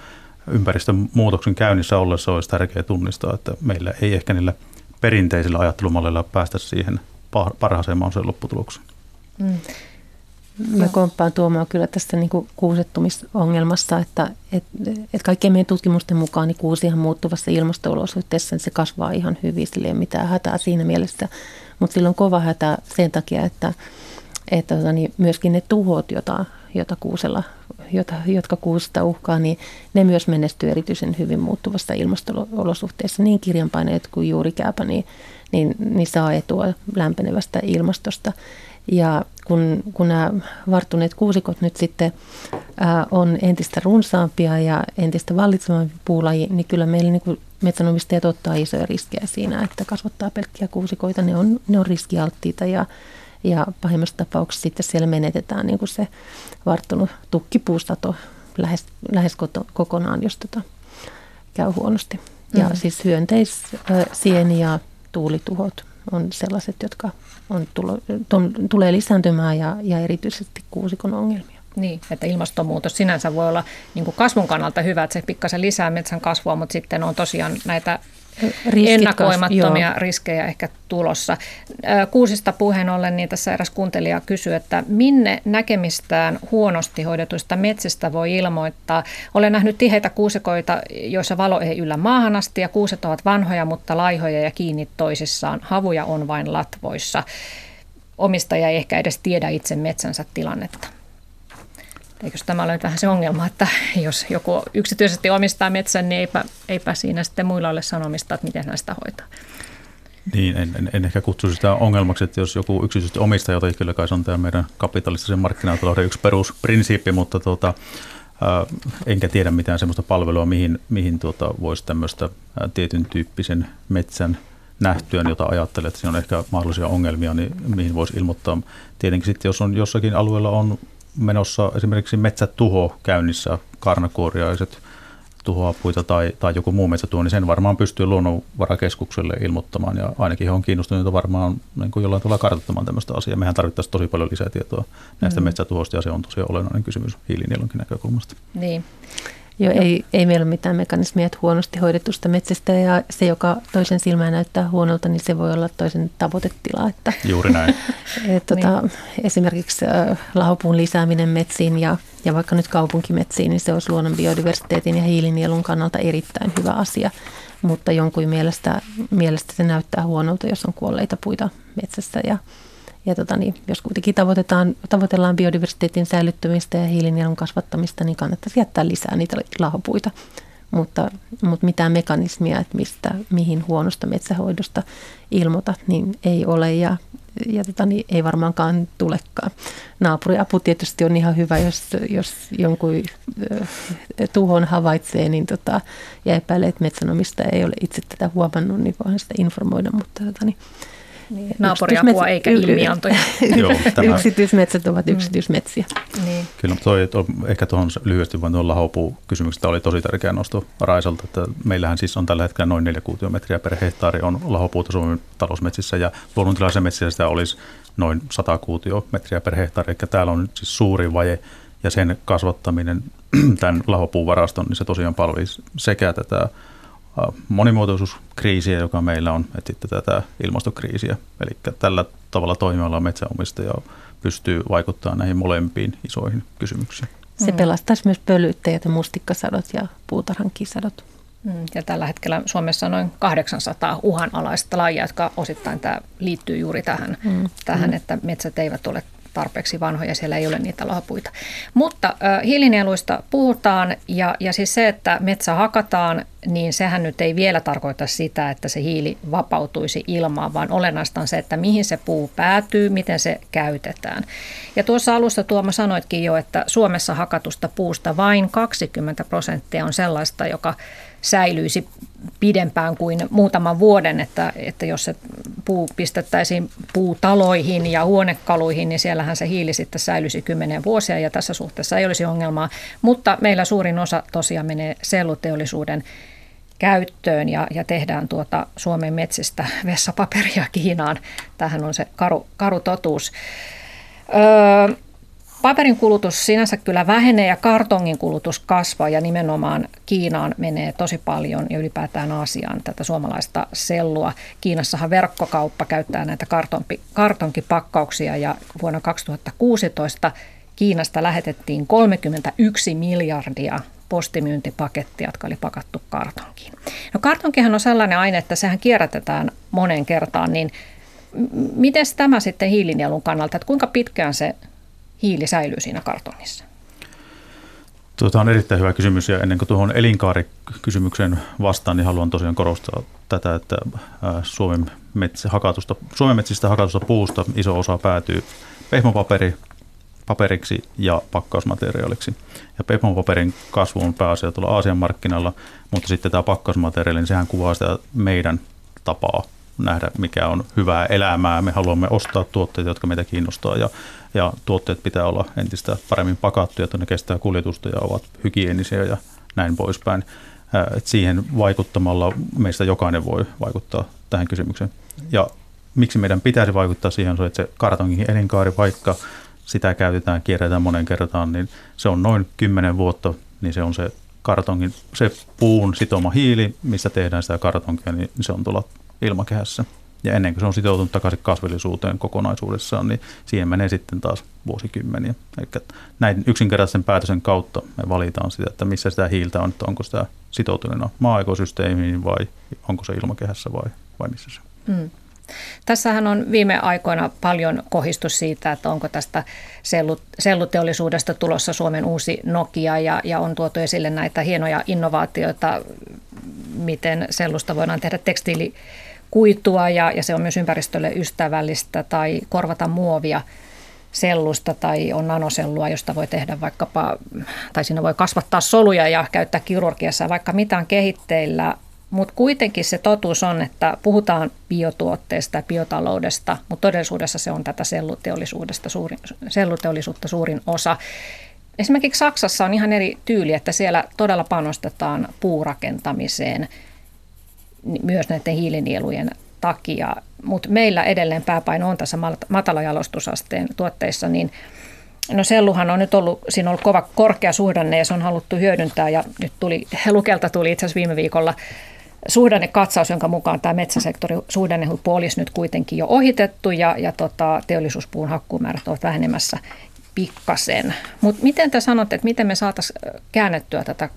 Speaker 3: ympäristön muutoksen käynnissä ollessa olisi tärkeää tunnistaa, että meillä ei ehkä niillä perinteisillä ajattelumalleilla päästä siihen parhaaseen mahdolliseen lopputulokseen. Mm.
Speaker 2: Mä komppaan tuomaan kyllä tästä niin kuin kuusettumisongelmassa, että et, et kaikkien meidän tutkimusten mukaan niin kuusihan muuttuvassa ilmasto-olosuhteessa niin se kasvaa ihan hyvin, sillä ei ole mitään hätää siinä mielessä. Mutta sillä on kova hätä sen takia, että, että tota, niin myöskin ne tuhot, jota, jota kuusella, jota, jotka kuusta uhkaa, niin ne myös menestyy erityisen hyvin muuttuvassa ilmasto-olosuhteessa. Niin kirjanpaineet kuin juurikääpä, niin, niin, niin saa etua lämpenevästä ilmastosta. Ja kun, kun nämä varttuneet kuusikot nyt sitten ää, on entistä runsaampia ja entistä vallitsevampi puulaji, niin kyllä meillä niin kuin metsänomistajat ottaa isoja riskejä siinä, että kasvattaa pelkkiä kuusikoita. Ne on, ne on riskialttiita ja, ja pahimmassa tapauksessa sitten siellä menetetään niin kuin se varttunut tukkipuustato lähes, lähes kokonaan, jos tota käy huonosti. Ja mm. siis hyönteis, sieni ja tuulituhot on sellaiset, jotka on tulo, ton, tulee lisääntymään ja, ja erityisesti kuusikon ongelmia.
Speaker 1: Niin, että ilmastonmuutos sinänsä voi olla niin kasvun kannalta hyvä, että se pikkasen lisää metsän kasvua, mutta sitten on tosiaan näitä Riskit ennakoimattomia kas, riskejä ehkä tulossa. Kuusista puheen ollen, niin tässä eräs kuuntelija kysyy, että minne näkemistään huonosti hoidetuista metsistä voi ilmoittaa. Olen nähnyt tiheitä kuusikoita, joissa valo ei yllä maahan asti ja kuuset ovat vanhoja, mutta laihoja ja kiinni toisissaan. Havuja on vain latvoissa. Omistaja ei ehkä edes tiedä itse metsänsä tilannetta. Eikö tämä ole nyt vähän se ongelma, että jos joku yksityisesti omistaa metsän, niin eipä, eipä siinä sitten muilla ole sanomista, että miten näistä hoitaa.
Speaker 3: Niin, en, en, en ehkä kutsu sitä ongelmaksi, että jos joku yksityisesti omistaa jotain, kyllä kai se on tämä meidän kapitalistisen markkinatalouden yksi perusprinsiippi, mutta tuota, äh, enkä tiedä mitään sellaista palvelua, mihin, mihin tuota, voisi tämmöistä äh, tietyn tyyppisen metsän nähtyä, jota ajattelee, että siinä on ehkä mahdollisia ongelmia, niin mihin voisi ilmoittaa. Tietenkin sitten, jos on jossakin alueella on menossa esimerkiksi metsätuho käynnissä, karnakuoriaiset tuhoaa puita tai, tai joku muu metsätuho, niin sen varmaan pystyy luonnonvarakeskukselle ilmoittamaan ja ainakin he on kiinnostuneita varmaan niin kuin jollain tavalla kartoittamaan tämmöistä asiaa. Mehän tarvittaisiin tosi paljon lisätietoa näistä mm. metsätuhoista ja se on tosiaan olennainen kysymys hiilinielunkin näkökulmasta.
Speaker 1: Niin.
Speaker 2: Joo, ei, ei meillä ole mitään mekanismia, että huonosti hoidetusta metsästä ja se, joka toisen silmään näyttää huonolta, niin se voi olla toisen tavoitetila. Että,
Speaker 3: Juuri näin.
Speaker 2: et, tota, niin. Esimerkiksi äh, lahopuun lisääminen metsiin ja, ja vaikka nyt kaupunkimetsiin, niin se olisi luonnon biodiversiteetin ja hiilinielun kannalta erittäin hyvä asia. Mutta jonkun mielestä, mielestä se näyttää huonolta, jos on kuolleita puita metsässä ja ja tota, niin, jos kuitenkin tavoitetaan, tavoitellaan biodiversiteetin säilyttämistä ja hiilinielun kasvattamista, niin kannattaisi jättää lisää niitä lahopuita. Mutta, mutta mitään mekanismia, että mistä, mihin huonosta metsähoidosta ilmoitat, niin ei ole ja, ja tota, niin ei varmaankaan tulekaan. Naapuriapu tietysti on ihan hyvä, jos, jos jonkun tuhon havaitsee niin tota, ja epäilee, että metsänomista ei ole itse tätä huomannut, niin voihan sitä informoida, mutta tota, niin,
Speaker 1: niin, naapuriapua eikä ilmiantoja.
Speaker 2: Yksityismetsät ovat mm. yksityismetsiä.
Speaker 3: Niin. Kyllä, toi, to, ehkä tuohon lyhyesti vain tuohon lahopuu-kysymyksestä oli tosi tärkeä nosto Raisalta, että meillähän siis on tällä hetkellä noin 4 kuutiometriä per hehtaari on lahopuuta Suomen talousmetsissä ja luonnontilaisen metsissä sitä olisi noin 100 kuutiometriä per hehtaari, eli täällä on siis suuri vaje ja sen kasvattaminen tämän lahopuuvaraston, niin se tosiaan palvelisi sekä tätä monimuotoisuuskriisiä, joka meillä on, että sitten tätä ilmastokriisiä. Eli tällä tavalla toimivalla metsäomistaja pystyy vaikuttamaan näihin molempiin isoihin kysymyksiin.
Speaker 2: Se mm. pelastaisi myös pölyttäjät ja mustikkasadot ja puutarhan kisadot.
Speaker 1: Mm, ja tällä hetkellä Suomessa on noin 800 uhanalaista lajia, jotka osittain tämä liittyy juuri tähän, mm. tähän mm. että metsät eivät ole tarpeeksi vanhoja, siellä ei ole niitä lahapuita. Mutta hiilinieluista puhutaan ja, ja siis se, että metsä hakataan, niin sehän nyt ei vielä tarkoita sitä, että se hiili vapautuisi ilmaan, vaan olennaista on se, että mihin se puu päätyy, miten se käytetään. Ja tuossa alussa Tuoma sanoitkin jo, että Suomessa hakatusta puusta vain 20 prosenttia on sellaista, joka säilyisi pidempään kuin muutaman vuoden, että, että jos se puu pistettäisiin puutaloihin ja huonekaluihin, niin siellähän se hiili sitten säilyisi kymmenen vuosia ja tässä suhteessa ei olisi ongelmaa. Mutta meillä suurin osa tosiaan menee selluteollisuuden käyttöön ja, ja tehdään tuota Suomen metsistä vessapaperia Kiinaan. Tähän on se karu, karu totuus. Öö, Paperin kulutus sinänsä kyllä vähenee ja kartongin kulutus kasvaa ja nimenomaan Kiinaan menee tosi paljon ja ylipäätään Aasiaan tätä suomalaista sellua. Kiinassahan verkkokauppa käyttää näitä kartonpi, kartonkipakkauksia ja vuonna 2016 Kiinasta lähetettiin 31 miljardia postimyyntipakettia, jotka oli pakattu kartonkiin. No kartonkihan on sellainen aine, että sehän kierrätetään monen kertaan, niin miten tämä sitten hiilinielun kannalta, että kuinka pitkään se hiili säilyy siinä kartongissa?
Speaker 3: Tuota on erittäin hyvä kysymys ja ennen kuin tuohon elinkaarikysymykseen vastaan, niin haluan tosiaan korostaa tätä, että Suomen, metsä, hakatusta, Suomen metsistä hakatusta puusta iso osa päätyy pehmopaperi, paperiksi ja pakkausmateriaaliksi. Ja pehmopaperin kasvu on pääasia tuolla Aasian markkinalla, mutta sitten tämä pakkausmateriaali, niin sehän kuvaa sitä meidän tapaa nähdä, mikä on hyvää elämää. Me haluamme ostaa tuotteita, jotka meitä kiinnostaa ja, ja tuotteet pitää olla entistä paremmin pakattuja, että ne kestää kuljetusta ja ovat hygienisiä ja näin poispäin. Et siihen vaikuttamalla meistä jokainen voi vaikuttaa tähän kysymykseen. Ja miksi meidän pitäisi vaikuttaa siihen, on että se kartongin elinkaari, vaikka sitä käytetään, kierretään monen kertaan, niin se on noin 10 vuotta, niin se on se kartongin, se puun sitoma hiili, missä tehdään sitä kartonkia, niin se on tuolla ilmakehässä. Ja ennen kuin se on sitoutunut takaisin kasvillisuuteen kokonaisuudessaan, niin siihen menee sitten taas vuosikymmeniä. Eli näin yksinkertaisen päätösen kautta me valitaan sitä, että missä sitä hiiltä on, että onko sitä sitoutuneena maa-ekosysteemiin vai onko se ilmakehässä vai, vai missä se on. Mm.
Speaker 1: Tässähän on viime aikoina paljon kohistus siitä, että onko tästä selluteollisuudesta tulossa Suomen uusi Nokia ja, ja on tuotu esille näitä hienoja innovaatioita, miten sellusta voidaan tehdä tekstiilikuitua ja, ja se on myös ympäristölle ystävällistä tai korvata muovia sellusta tai on nanosellua, josta voi tehdä vaikkapa, tai siinä voi kasvattaa soluja ja käyttää kirurgiassa vaikka mitään kehitteillä, Mutta kuitenkin se totuus on, että puhutaan biotuotteesta ja biotaloudesta, mutta todellisuudessa se on tätä selluteollisuudesta suurin, selluteollisuutta suurin osa. Esimerkiksi Saksassa on ihan eri tyyli, että siellä todella panostetaan puurakentamiseen myös näiden hiilinielujen takia, mutta meillä edelleen pääpaino on tässä matalajalostusasteen tuotteissa, niin No selluhan on nyt ollut, siinä on ollut kova korkea suhdanne ja se on haluttu hyödyntää ja nyt tuli, Lukelta tuli itse asiassa viime viikolla suhdannekatsaus, jonka mukaan tämä metsäsektori suhdannehuippu olisi nyt kuitenkin jo ohitettu ja, ja tota, teollisuuspuun hakkuumäärät ovat vähenemässä pikkasen. Mutta miten te sanotte, että miten me saataisiin käännettyä tätä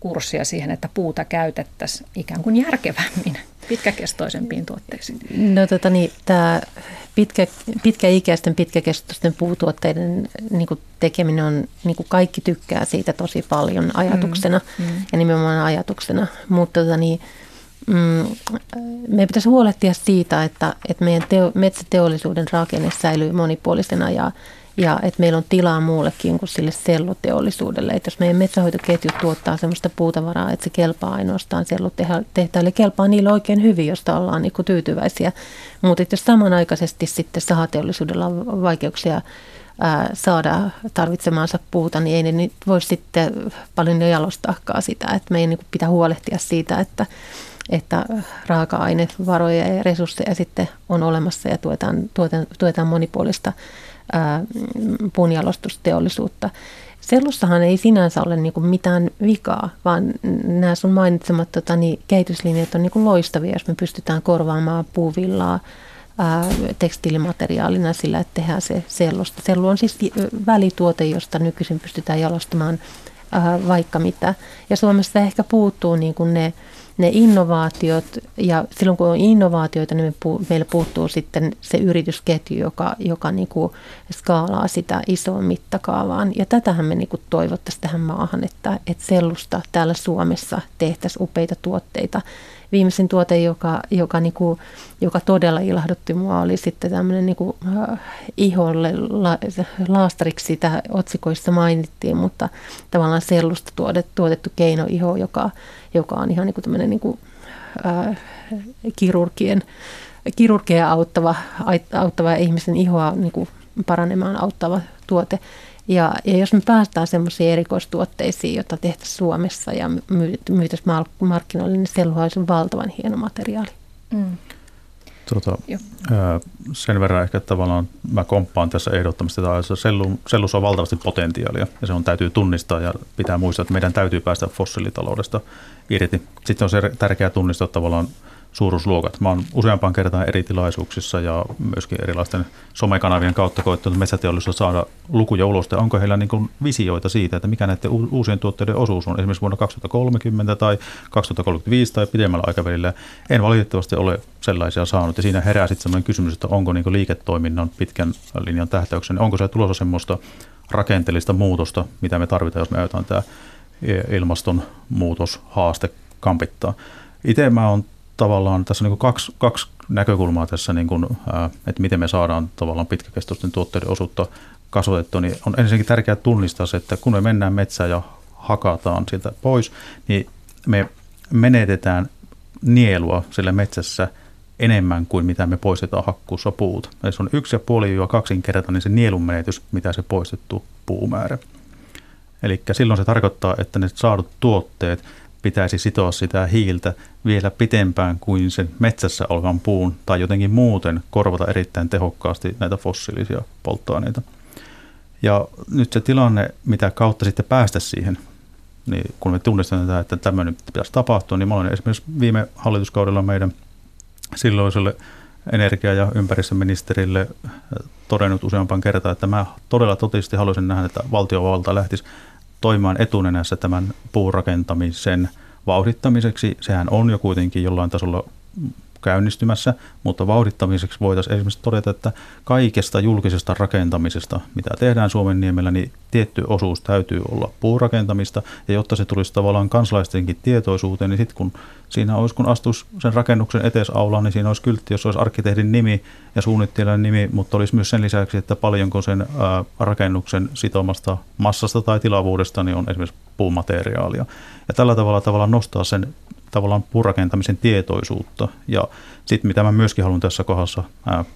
Speaker 1: kurssia siihen, että puuta käytettäisiin ikään kuin järkevämmin pitkäkestoisempiin tuotteisiin?
Speaker 2: No tota niin, tämä pitkä, pitkäikäisten, pitkäkestoisten puutuotteiden niin kuin tekeminen on, niin kuin kaikki tykkää siitä tosi paljon ajatuksena mm, mm. ja nimenomaan ajatuksena, mutta tota niin, mm, meidän pitäisi huolehtia siitä, että, että meidän teo, metsäteollisuuden rakenne säilyy monipuolisena ja, ja että meillä on tilaa muullekin kuin sille selluteollisuudelle. Että jos meidän metsähoitoketju tuottaa sellaista puutavaraa, että se kelpaa ainoastaan sellutehtaille, kelpaa niille oikein hyvin, josta ollaan niin tyytyväisiä. Mutta jos samanaikaisesti sitten sahateollisuudella on vaikeuksia ää, saada tarvitsemaansa puuta, niin ei ne nyt voi sitten paljon jalostaakaan sitä. Että meidän niin pitää huolehtia siitä, että että raaka-ainevaroja ja resursseja sitten on olemassa ja tuetaan, tuetaan, tuetaan monipuolista puunjalostusteollisuutta. Sellussahan ei sinänsä ole niin kuin mitään vikaa, vaan nämä sun mainitsemat tota, niin, kehityslinjat on niin kuin loistavia, jos me pystytään korvaamaan puuvillaa ää, tekstiilimateriaalina sillä, että tehdään se sellusta. Sellu on siis välituote, josta nykyisin pystytään jalostamaan ää, vaikka mitä. Ja Suomessa ehkä puuttuu niin kuin ne ne innovaatiot, ja silloin kun on innovaatioita, niin me pu, meillä puuttuu sitten se yritysketju, joka, joka niin kuin skaalaa sitä isoon mittakaavaan. Ja tätähän me niin kuin toivottaisiin tähän maahan, että, että sellusta täällä Suomessa tehtäisiin upeita tuotteita. Viimeisin tuote, joka, joka, niin kuin, joka todella ilahdutti mua, oli sitten tämmöinen niin kuin, äh, iholle la, laastariksi sitä otsikoissa mainittiin, mutta tavallaan sellusta tuotettu, tuotettu keinoiho, joka joka on ihan niin kuin tämmöinen niin kuin, ää, kirurgien, auttava, auttava ihmisen ihoa niin kuin paranemaan auttava tuote. Ja, ja jos me päästään semmoisiin erikoistuotteisiin, joita tehtäisiin Suomessa ja myytäisiin markkinoille, niin selluha olisi valtavan hieno materiaali. Mm.
Speaker 3: Tuota, sen verran ehkä tavallaan mä komppaan tässä ehdottomasti, että sellu, sellussa on valtavasti potentiaalia ja se on täytyy tunnistaa ja pitää muistaa, että meidän täytyy päästä fossiilitaloudesta irti. Sitten on se tärkeää tunnistaa tavallaan suuruusluokat. Mä oon useampaan kertaan eri tilaisuuksissa ja myöskin erilaisten somekanavien kautta koittanut metsäteollisuus saada lukuja ulos. Onko heillä niin visioita siitä, että mikä näiden uusien tuotteiden osuus on esimerkiksi vuonna 2030 tai 2035 tai pidemmällä aikavälillä? En valitettavasti ole sellaisia saanut. Ja siinä herää sitten sellainen kysymys, että onko niin liiketoiminnan pitkän linjan tähtäyksen, onko se tulossa semmoista rakenteellista muutosta, mitä me tarvitaan, jos me ajetaan tämä ilmastonmuutoshaaste kampittaa. Itse mä oon tavallaan tässä niin kuin kaksi, kaksi näkökulmaa tässä, niin kuin, että miten me saadaan tavallaan pitkäkestoisten tuotteiden osuutta kasvatettua, niin on ensinnäkin tärkeää tunnistaa se, että kun me mennään metsään ja hakataan sieltä pois, niin me menetetään nielua sillä metsässä enemmän kuin mitä me poistetaan hakkuussa puut. Eli se on yksi ja puoli kaksinkertainen se nielun menetys, mitä se poistettu puumäärä. Eli silloin se tarkoittaa, että ne saadut tuotteet pitäisi sitoa sitä hiiltä vielä pitempään kuin sen metsässä olevan puun tai jotenkin muuten korvata erittäin tehokkaasti näitä fossiilisia polttoaineita. Ja nyt se tilanne, mitä kautta sitten päästä siihen, niin kun me tunnistamme, että tämmöinen pitäisi tapahtua, niin mä olen esimerkiksi viime hallituskaudella meidän silloiselle energia- ja ympäristöministerille todennut useampaan kertaan, että mä todella totisesti haluaisin nähdä, että valtiovalta lähtisi toimimaan etunenässä tämän puurakentamisen vauhdittamiseksi. Sehän on jo kuitenkin jollain tasolla käynnistymässä, mutta vauhdittamiseksi voitaisiin esimerkiksi todeta, että kaikesta julkisesta rakentamisesta, mitä tehdään Suomen niemellä, niin tietty osuus täytyy olla puurakentamista, ja jotta se tulisi tavallaan kansalaistenkin tietoisuuteen, niin sitten kun siinä olisi, kun astuisi sen rakennuksen aulaan, niin siinä olisi kyltti, jos olisi arkkitehdin nimi ja suunnittelijan nimi, mutta olisi myös sen lisäksi, että paljonko sen ää, rakennuksen sitomasta massasta tai tilavuudesta niin on esimerkiksi puumateriaalia. Ja tällä tavalla tavallaan nostaa sen tavallaan puurakentamisen tietoisuutta. Ja sitten mitä mä myöskin haluan tässä kohdassa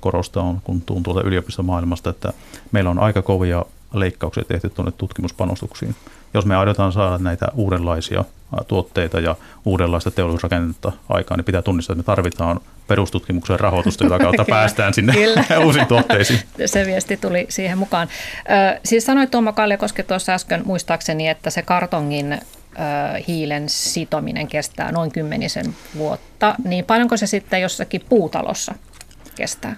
Speaker 3: korostaa on, kun tuun tuolta yliopistomaailmasta, että meillä on aika kovia leikkauksia tehty tuonne tutkimuspanostuksiin. Jos me aiotaan saada näitä uudenlaisia tuotteita ja uudenlaista teollisuusrakennetta aikaan, niin pitää tunnistaa, että me tarvitaan perustutkimuksen rahoitusta, jota kautta päästään sinne uusiin tuotteisiin.
Speaker 1: Se viesti tuli siihen mukaan. Ö, siis sanoit Tuomo Kalliokoski tuossa äsken muistaakseni, että se kartongin hiilen sitominen kestää noin kymmenisen vuotta, niin paljonko se sitten jossakin puutalossa kestää?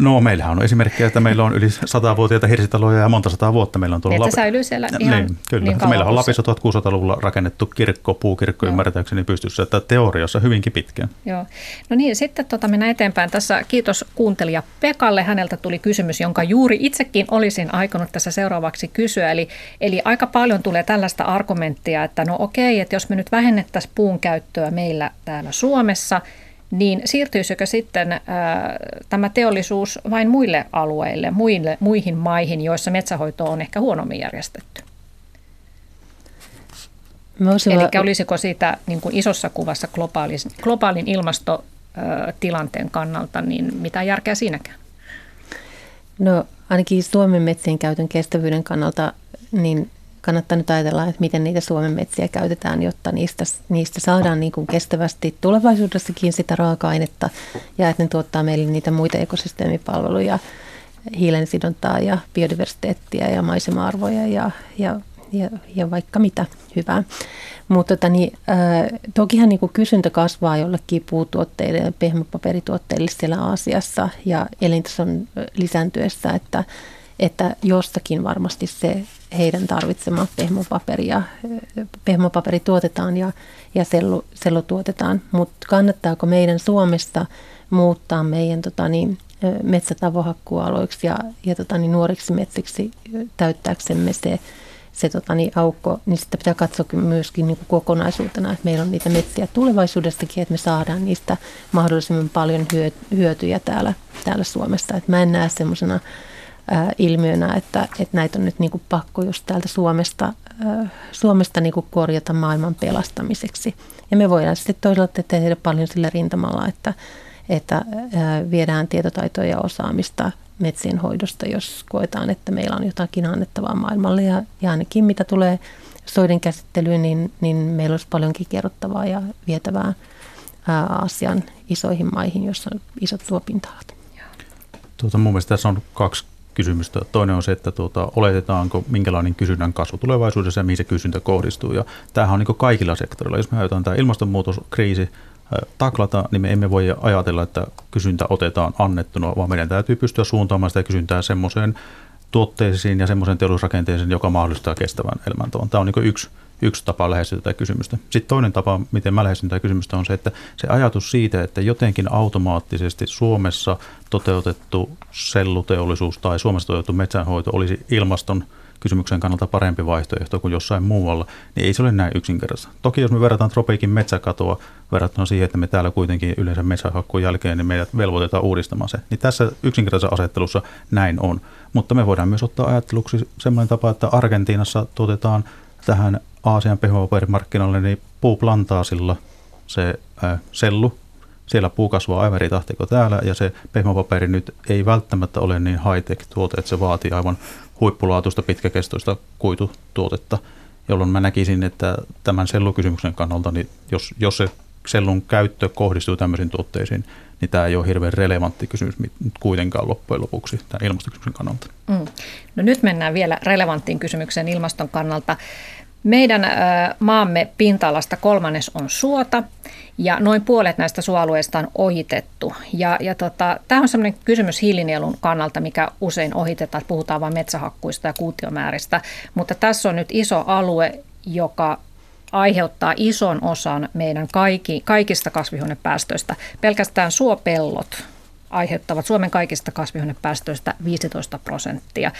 Speaker 3: No meillähän on esimerkkejä, että meillä on yli 100-vuotiaita hirsitaloja ja monta sataa vuotta meillä on
Speaker 1: tuolla. Niin, se säilyy siellä ihan
Speaker 3: niin, kyllä. Niin meillä on Lapissa 1600-luvulla rakennettu kirkko, puukirkko no. ymmärtääkseni pystyssä, että teoriassa hyvinkin pitkään.
Speaker 1: Joo. No niin, sitten tota, mennään eteenpäin. Tässä kiitos kuuntelija Pekalle. Häneltä tuli kysymys, jonka juuri itsekin olisin aikonut tässä seuraavaksi kysyä. Eli, eli aika paljon tulee tällaista argumenttia, että no okei, että jos me nyt vähennettäisiin puun käyttöä meillä täällä Suomessa – niin siirtyisikö sitten ää, tämä teollisuus vain muille alueille, muille, muihin maihin, joissa metsähoito on ehkä huonommin järjestetty? Eli olisiko siitä niin kuin isossa kuvassa globaalin, globaalin ilmastotilanteen kannalta, niin mitä järkeä siinäkään?
Speaker 2: No ainakin Suomen metsien käytön kestävyyden kannalta, niin kannattaa nyt ajatella, että miten niitä Suomen metsiä käytetään, jotta niistä, niistä saadaan niin kuin kestävästi tulevaisuudessakin sitä raaka-ainetta ja että ne tuottaa meille niitä muita ekosysteemipalveluja, hiilensidontaa ja biodiversiteettiä ja maisema-arvoja ja, ja, ja, ja vaikka mitä hyvää. Mutta tota, niin, äh, tokihan niin kuin kysyntä kasvaa jollekin puutuotteille ja pehmopaperituotteille siellä Aasiassa ja elintason lisääntyessä, että että jostakin varmasti se heidän tarvitsema pehmopaperi, ja, pehmopaperi tuotetaan ja, ja sellu, sellu tuotetaan. Mutta kannattaako meidän Suomesta muuttaa meidän tota niin, metsätavohakkualoiksi ja, ja tota niin, nuoriksi metsiksi täyttääksemme se, se tota niin, aukko, niin sitä pitää katsoa myöskin niin kuin kokonaisuutena, että meillä on niitä metsiä tulevaisuudestakin, että me saadaan niistä mahdollisimman paljon hyötyjä täällä, täällä Suomessa. Et mä en näe semmoisena ilmiönä, että, että näitä on nyt niin kuin pakko just täältä Suomesta, Suomesta niin kuin korjata maailman pelastamiseksi. Ja me voidaan sitten toisaalta tehdä paljon sillä rintamalla, että, että viedään tietotaitoja ja osaamista metsien hoidosta, jos koetaan, että meillä on jotakin annettavaa maailmalle. Ja, ja ainakin mitä tulee soiden käsittelyyn, niin, niin meillä olisi paljonkin kerrottavaa ja vietävää asian isoihin maihin, joissa on isot tuopinta-alat.
Speaker 3: Tuota, mun mielestä tässä on kaksi kysymystä. Toinen on se, että tuota, oletetaanko minkälainen kysynnän kasvu tulevaisuudessa ja mihin se kysyntä kohdistuu. Ja tämähän on niin kaikilla sektoreilla. Jos me aiotaan tämä ilmastonmuutoskriisi taklata, niin me emme voi ajatella, että kysyntä otetaan annettuna, vaan meidän täytyy pystyä suuntaamaan sitä kysyntää semmoiseen tuotteisiin ja semmoiseen teollisuusrakenteeseen, joka mahdollistaa kestävän elämäntavan. Tämä on niin yksi yksi tapa lähestyä tätä kysymystä. Sitten toinen tapa, miten mä lähestyn tätä kysymystä, on se, että se ajatus siitä, että jotenkin automaattisesti Suomessa toteutettu selluteollisuus tai Suomessa toteutettu metsänhoito olisi ilmaston kysymyksen kannalta parempi vaihtoehto kuin jossain muualla, niin ei se ole näin yksinkertaista. Toki jos me verrataan tropiikin metsäkatoa verrattuna siihen, että me täällä kuitenkin yleensä metsähakkuun jälkeen, niin meidät velvoitetaan uudistamaan se, niin tässä yksinkertaisessa asettelussa näin on. Mutta me voidaan myös ottaa ajatteluksi sellainen tapa, että Argentiinassa tuotetaan tähän Aasian pehmopaperimarkkinalle, niin puuplantaasilla se ää, sellu, siellä puu kasvaa aivan eri tahti kuin täällä, ja se pehmopaperi nyt ei välttämättä ole niin high-tech-tuote, että se vaatii aivan huippulaatuista pitkäkestoista kuitutuotetta, jolloin mä näkisin, että tämän sellukysymyksen kannalta, niin jos, jos se sellun käyttö kohdistuu tämmöisiin tuotteisiin, niin tämä ei ole hirveän relevantti kysymys kuitenkaan loppujen lopuksi tämän ilmastokysymyksen kannalta. Mm.
Speaker 1: No nyt mennään vielä relevanttiin kysymykseen ilmaston kannalta. Meidän maamme pinta-alasta kolmannes on suota ja noin puolet näistä suoalueista on ohitettu. Ja, ja tota, tämä on sellainen kysymys hiilinielun kannalta, mikä usein ohitetaan, että puhutaan vain metsähakkuista ja kuutiomääristä. Mutta tässä on nyt iso alue, joka aiheuttaa ison osan meidän kaikki, kaikista kasvihuonepäästöistä. Pelkästään suopellot aiheuttavat Suomen kaikista kasvihuonepäästöistä 15 prosenttia.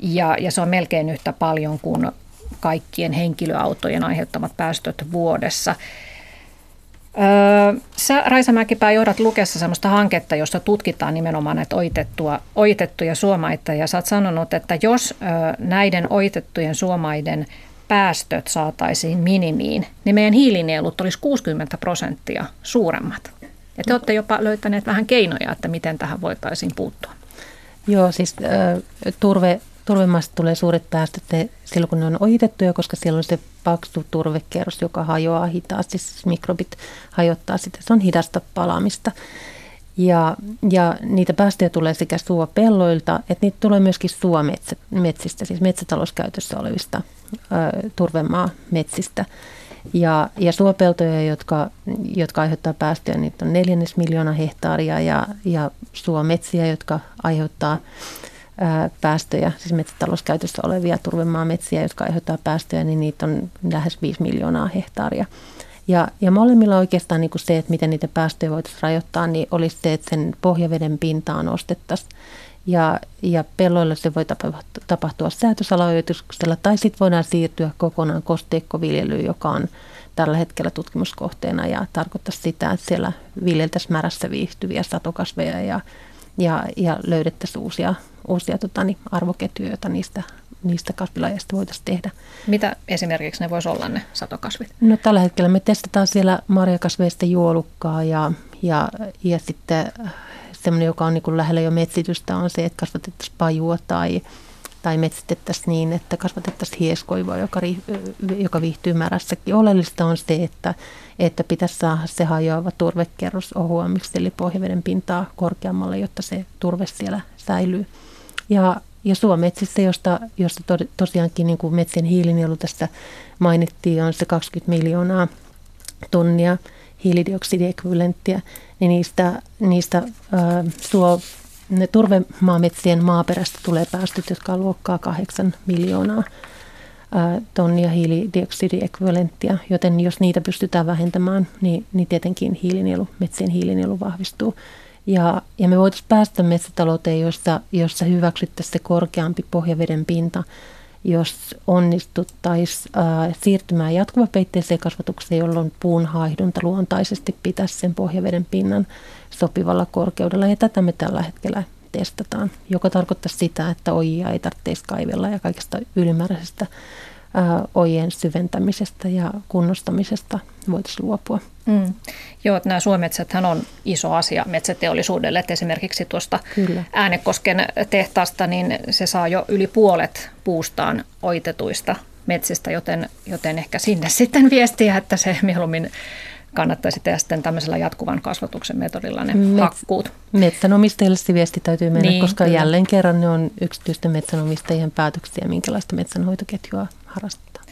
Speaker 1: Ja, ja se on melkein yhtä paljon kuin kaikkien henkilöautojen aiheuttamat päästöt vuodessa. Öö, sä Raisa Mäkipää johdat Lukessa sellaista hanketta, jossa tutkitaan nimenomaan näitä oitettua, oitettuja suomaita ja sä oot sanonut, että jos ö, näiden oitettujen suomaiden päästöt saataisiin minimiin, niin meidän hiilinielut olisi 60 prosenttia suuremmat. Ja te olette jopa löytäneet vähän keinoja, että miten tähän voitaisiin puuttua.
Speaker 2: Joo, siis äh, turve, turvemaasta tulee suuret päästöt silloin, kun ne on ohitettuja, koska siellä on se paksu turvekerros, joka hajoaa hitaasti, siis mikrobit hajottaa sitä. Se on hidasta palaamista. Ja, ja niitä päästöjä tulee sekä suopelloilta, että niitä tulee myöskin suometsistä, siis metsätalouskäytössä olevista ö, turvemaa metsistä. Ja, ja suopeltoja, jotka, jotka aiheuttaa päästöjä, niitä on neljännes miljoona hehtaaria ja, ja suometsiä, jotka aiheuttaa ää, päästöjä, siis metsätalouskäytössä olevia turvemaametsiä, jotka aiheuttaa päästöjä, niin niitä on lähes 5 miljoonaa hehtaaria. Ja, ja molemmilla oikeastaan niin kuin se, että miten niitä päästöjä voitaisiin rajoittaa, niin olisi se, että sen pohjaveden pintaan nostettaisiin. Ja, ja pelloilla se voi tapahtua säätösalajoituksella tai sitten voidaan siirtyä kokonaan kosteikkoviljelyyn, joka on tällä hetkellä tutkimuskohteena ja tarkoittaa sitä, että siellä viljeltäisiin märässä viihtyviä satokasveja ja, ja, ja löydettäisiin uusia, uusia tota, niin arvoketjuja, joita niistä niistä kasvilajeista voitaisiin tehdä.
Speaker 1: Mitä esimerkiksi ne voisi olla ne satokasvit?
Speaker 2: No tällä hetkellä me testataan siellä marjakasveista juolukkaa ja, ja, ja sitten semmoinen, joka on niin kuin lähellä jo metsitystä, on se, että kasvatettaisiin pajua tai, tai metsitettäisiin niin, että kasvatettaisiin hieskoivaa, joka, joka viihtyy märässäkin. Oleellista on se, että, että pitäisi saada se hajoava turvekerros ohuammiksi, eli pohjaveden pintaa korkeammalle, jotta se turve siellä säilyy. Ja ja suometsissä, josta, josta to, tosiaankin niin kuin metsien hiilinielu tästä mainittiin, on se 20 miljoonaa tonnia hiilidioksidiekvivalenttia, niin niistä, niistä ää, suo, ne turvemaametsien maaperästä tulee päästöt, jotka on luokkaa 8 miljoonaa tonnia hiilidioksidiekvivalenttia, joten jos niitä pystytään vähentämään, niin, niin tietenkin hiilinielu, metsien hiilinielu vahvistuu. Ja, ja me voitaisiin päästä metsätalouteen, jossa, jossa hyväksyttäisiin se korkeampi pohjaveden pinta, jos onnistuttaisiin äh, siirtymään jatkuvapeitteiseen kasvatukseen, jolloin puun haihdunta luontaisesti pitäisi sen pohjaveden pinnan sopivalla korkeudella. Ja tätä me tällä hetkellä testataan, joka tarkoittaa sitä, että ojia ei tarvitse kaivella ja kaikesta ylimääräisestä ojien syventämisestä ja kunnostamisesta voitaisiin luopua. Mm.
Speaker 1: Joo, että nämä suometsäthän on iso asia metsäteollisuudelle. Että esimerkiksi tuosta Kyllä. Äänekosken tehtaasta, niin se saa jo yli puolet puustaan oitetuista metsistä, joten, joten ehkä sinne sitten viestiä, että se mieluummin kannattaisi tehdä sitten tämmöisellä jatkuvan kasvatuksen metodilla ne Mets- hakkuut.
Speaker 2: Metsänomistajille se viesti täytyy mennä, niin, koska kyllä. jälleen kerran ne on yksityisten metsänomistajien päätöksiä, minkälaista metsänhoitoketjua harrastetaan.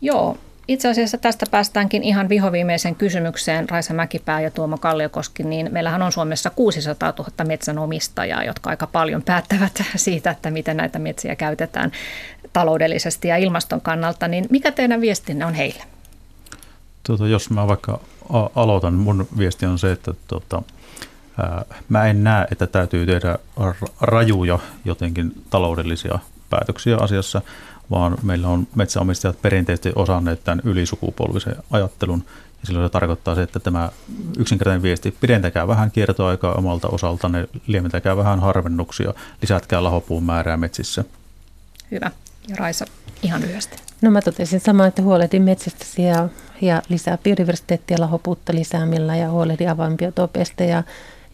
Speaker 1: Joo, itse asiassa tästä päästäänkin ihan vihoviimeisen kysymykseen, Raisa Mäkipää ja Tuomo Kalliokoski, niin meillähän on Suomessa 600 000 metsänomistajaa, jotka aika paljon päättävät siitä, että miten näitä metsiä käytetään taloudellisesti ja ilmaston kannalta, niin mikä teidän viestinne on heille?
Speaker 3: Tuota, jos mä vaikka aloitan, mun viesti on se, että tuota, ää, mä en näe, että täytyy tehdä rajuja jotenkin taloudellisia päätöksiä asiassa, vaan meillä on metsäomistajat perinteisesti osanneet tämän ylisukupolvisen ajattelun. Ja silloin se tarkoittaa se, että tämä yksinkertainen viesti, pidentäkää vähän kiertoaikaa omalta osaltanne, lieventäkää vähän harvennuksia, lisätkää lahopuun määrää metsissä.
Speaker 1: Hyvä. Ja Raisa, ihan lyhyesti.
Speaker 2: No mä totesin samaa, että huolehdin metsästä ja, ja lisää biodiversiteettia lahopuutta lisäämillä ja huolehdin avainbiotopeista ja,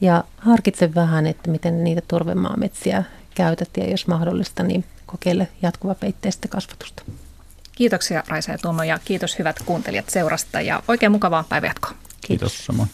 Speaker 2: ja harkitsen vähän, että miten niitä turvemaametsiä käytät ja jos mahdollista, niin kokeile jatkuvapeitteistä kasvatusta.
Speaker 1: Kiitoksia Raisa ja Tuomo ja kiitos hyvät kuuntelijat seurasta ja oikein mukavaa päivänjatkoa.
Speaker 3: Kiitos, Kiitos samoin.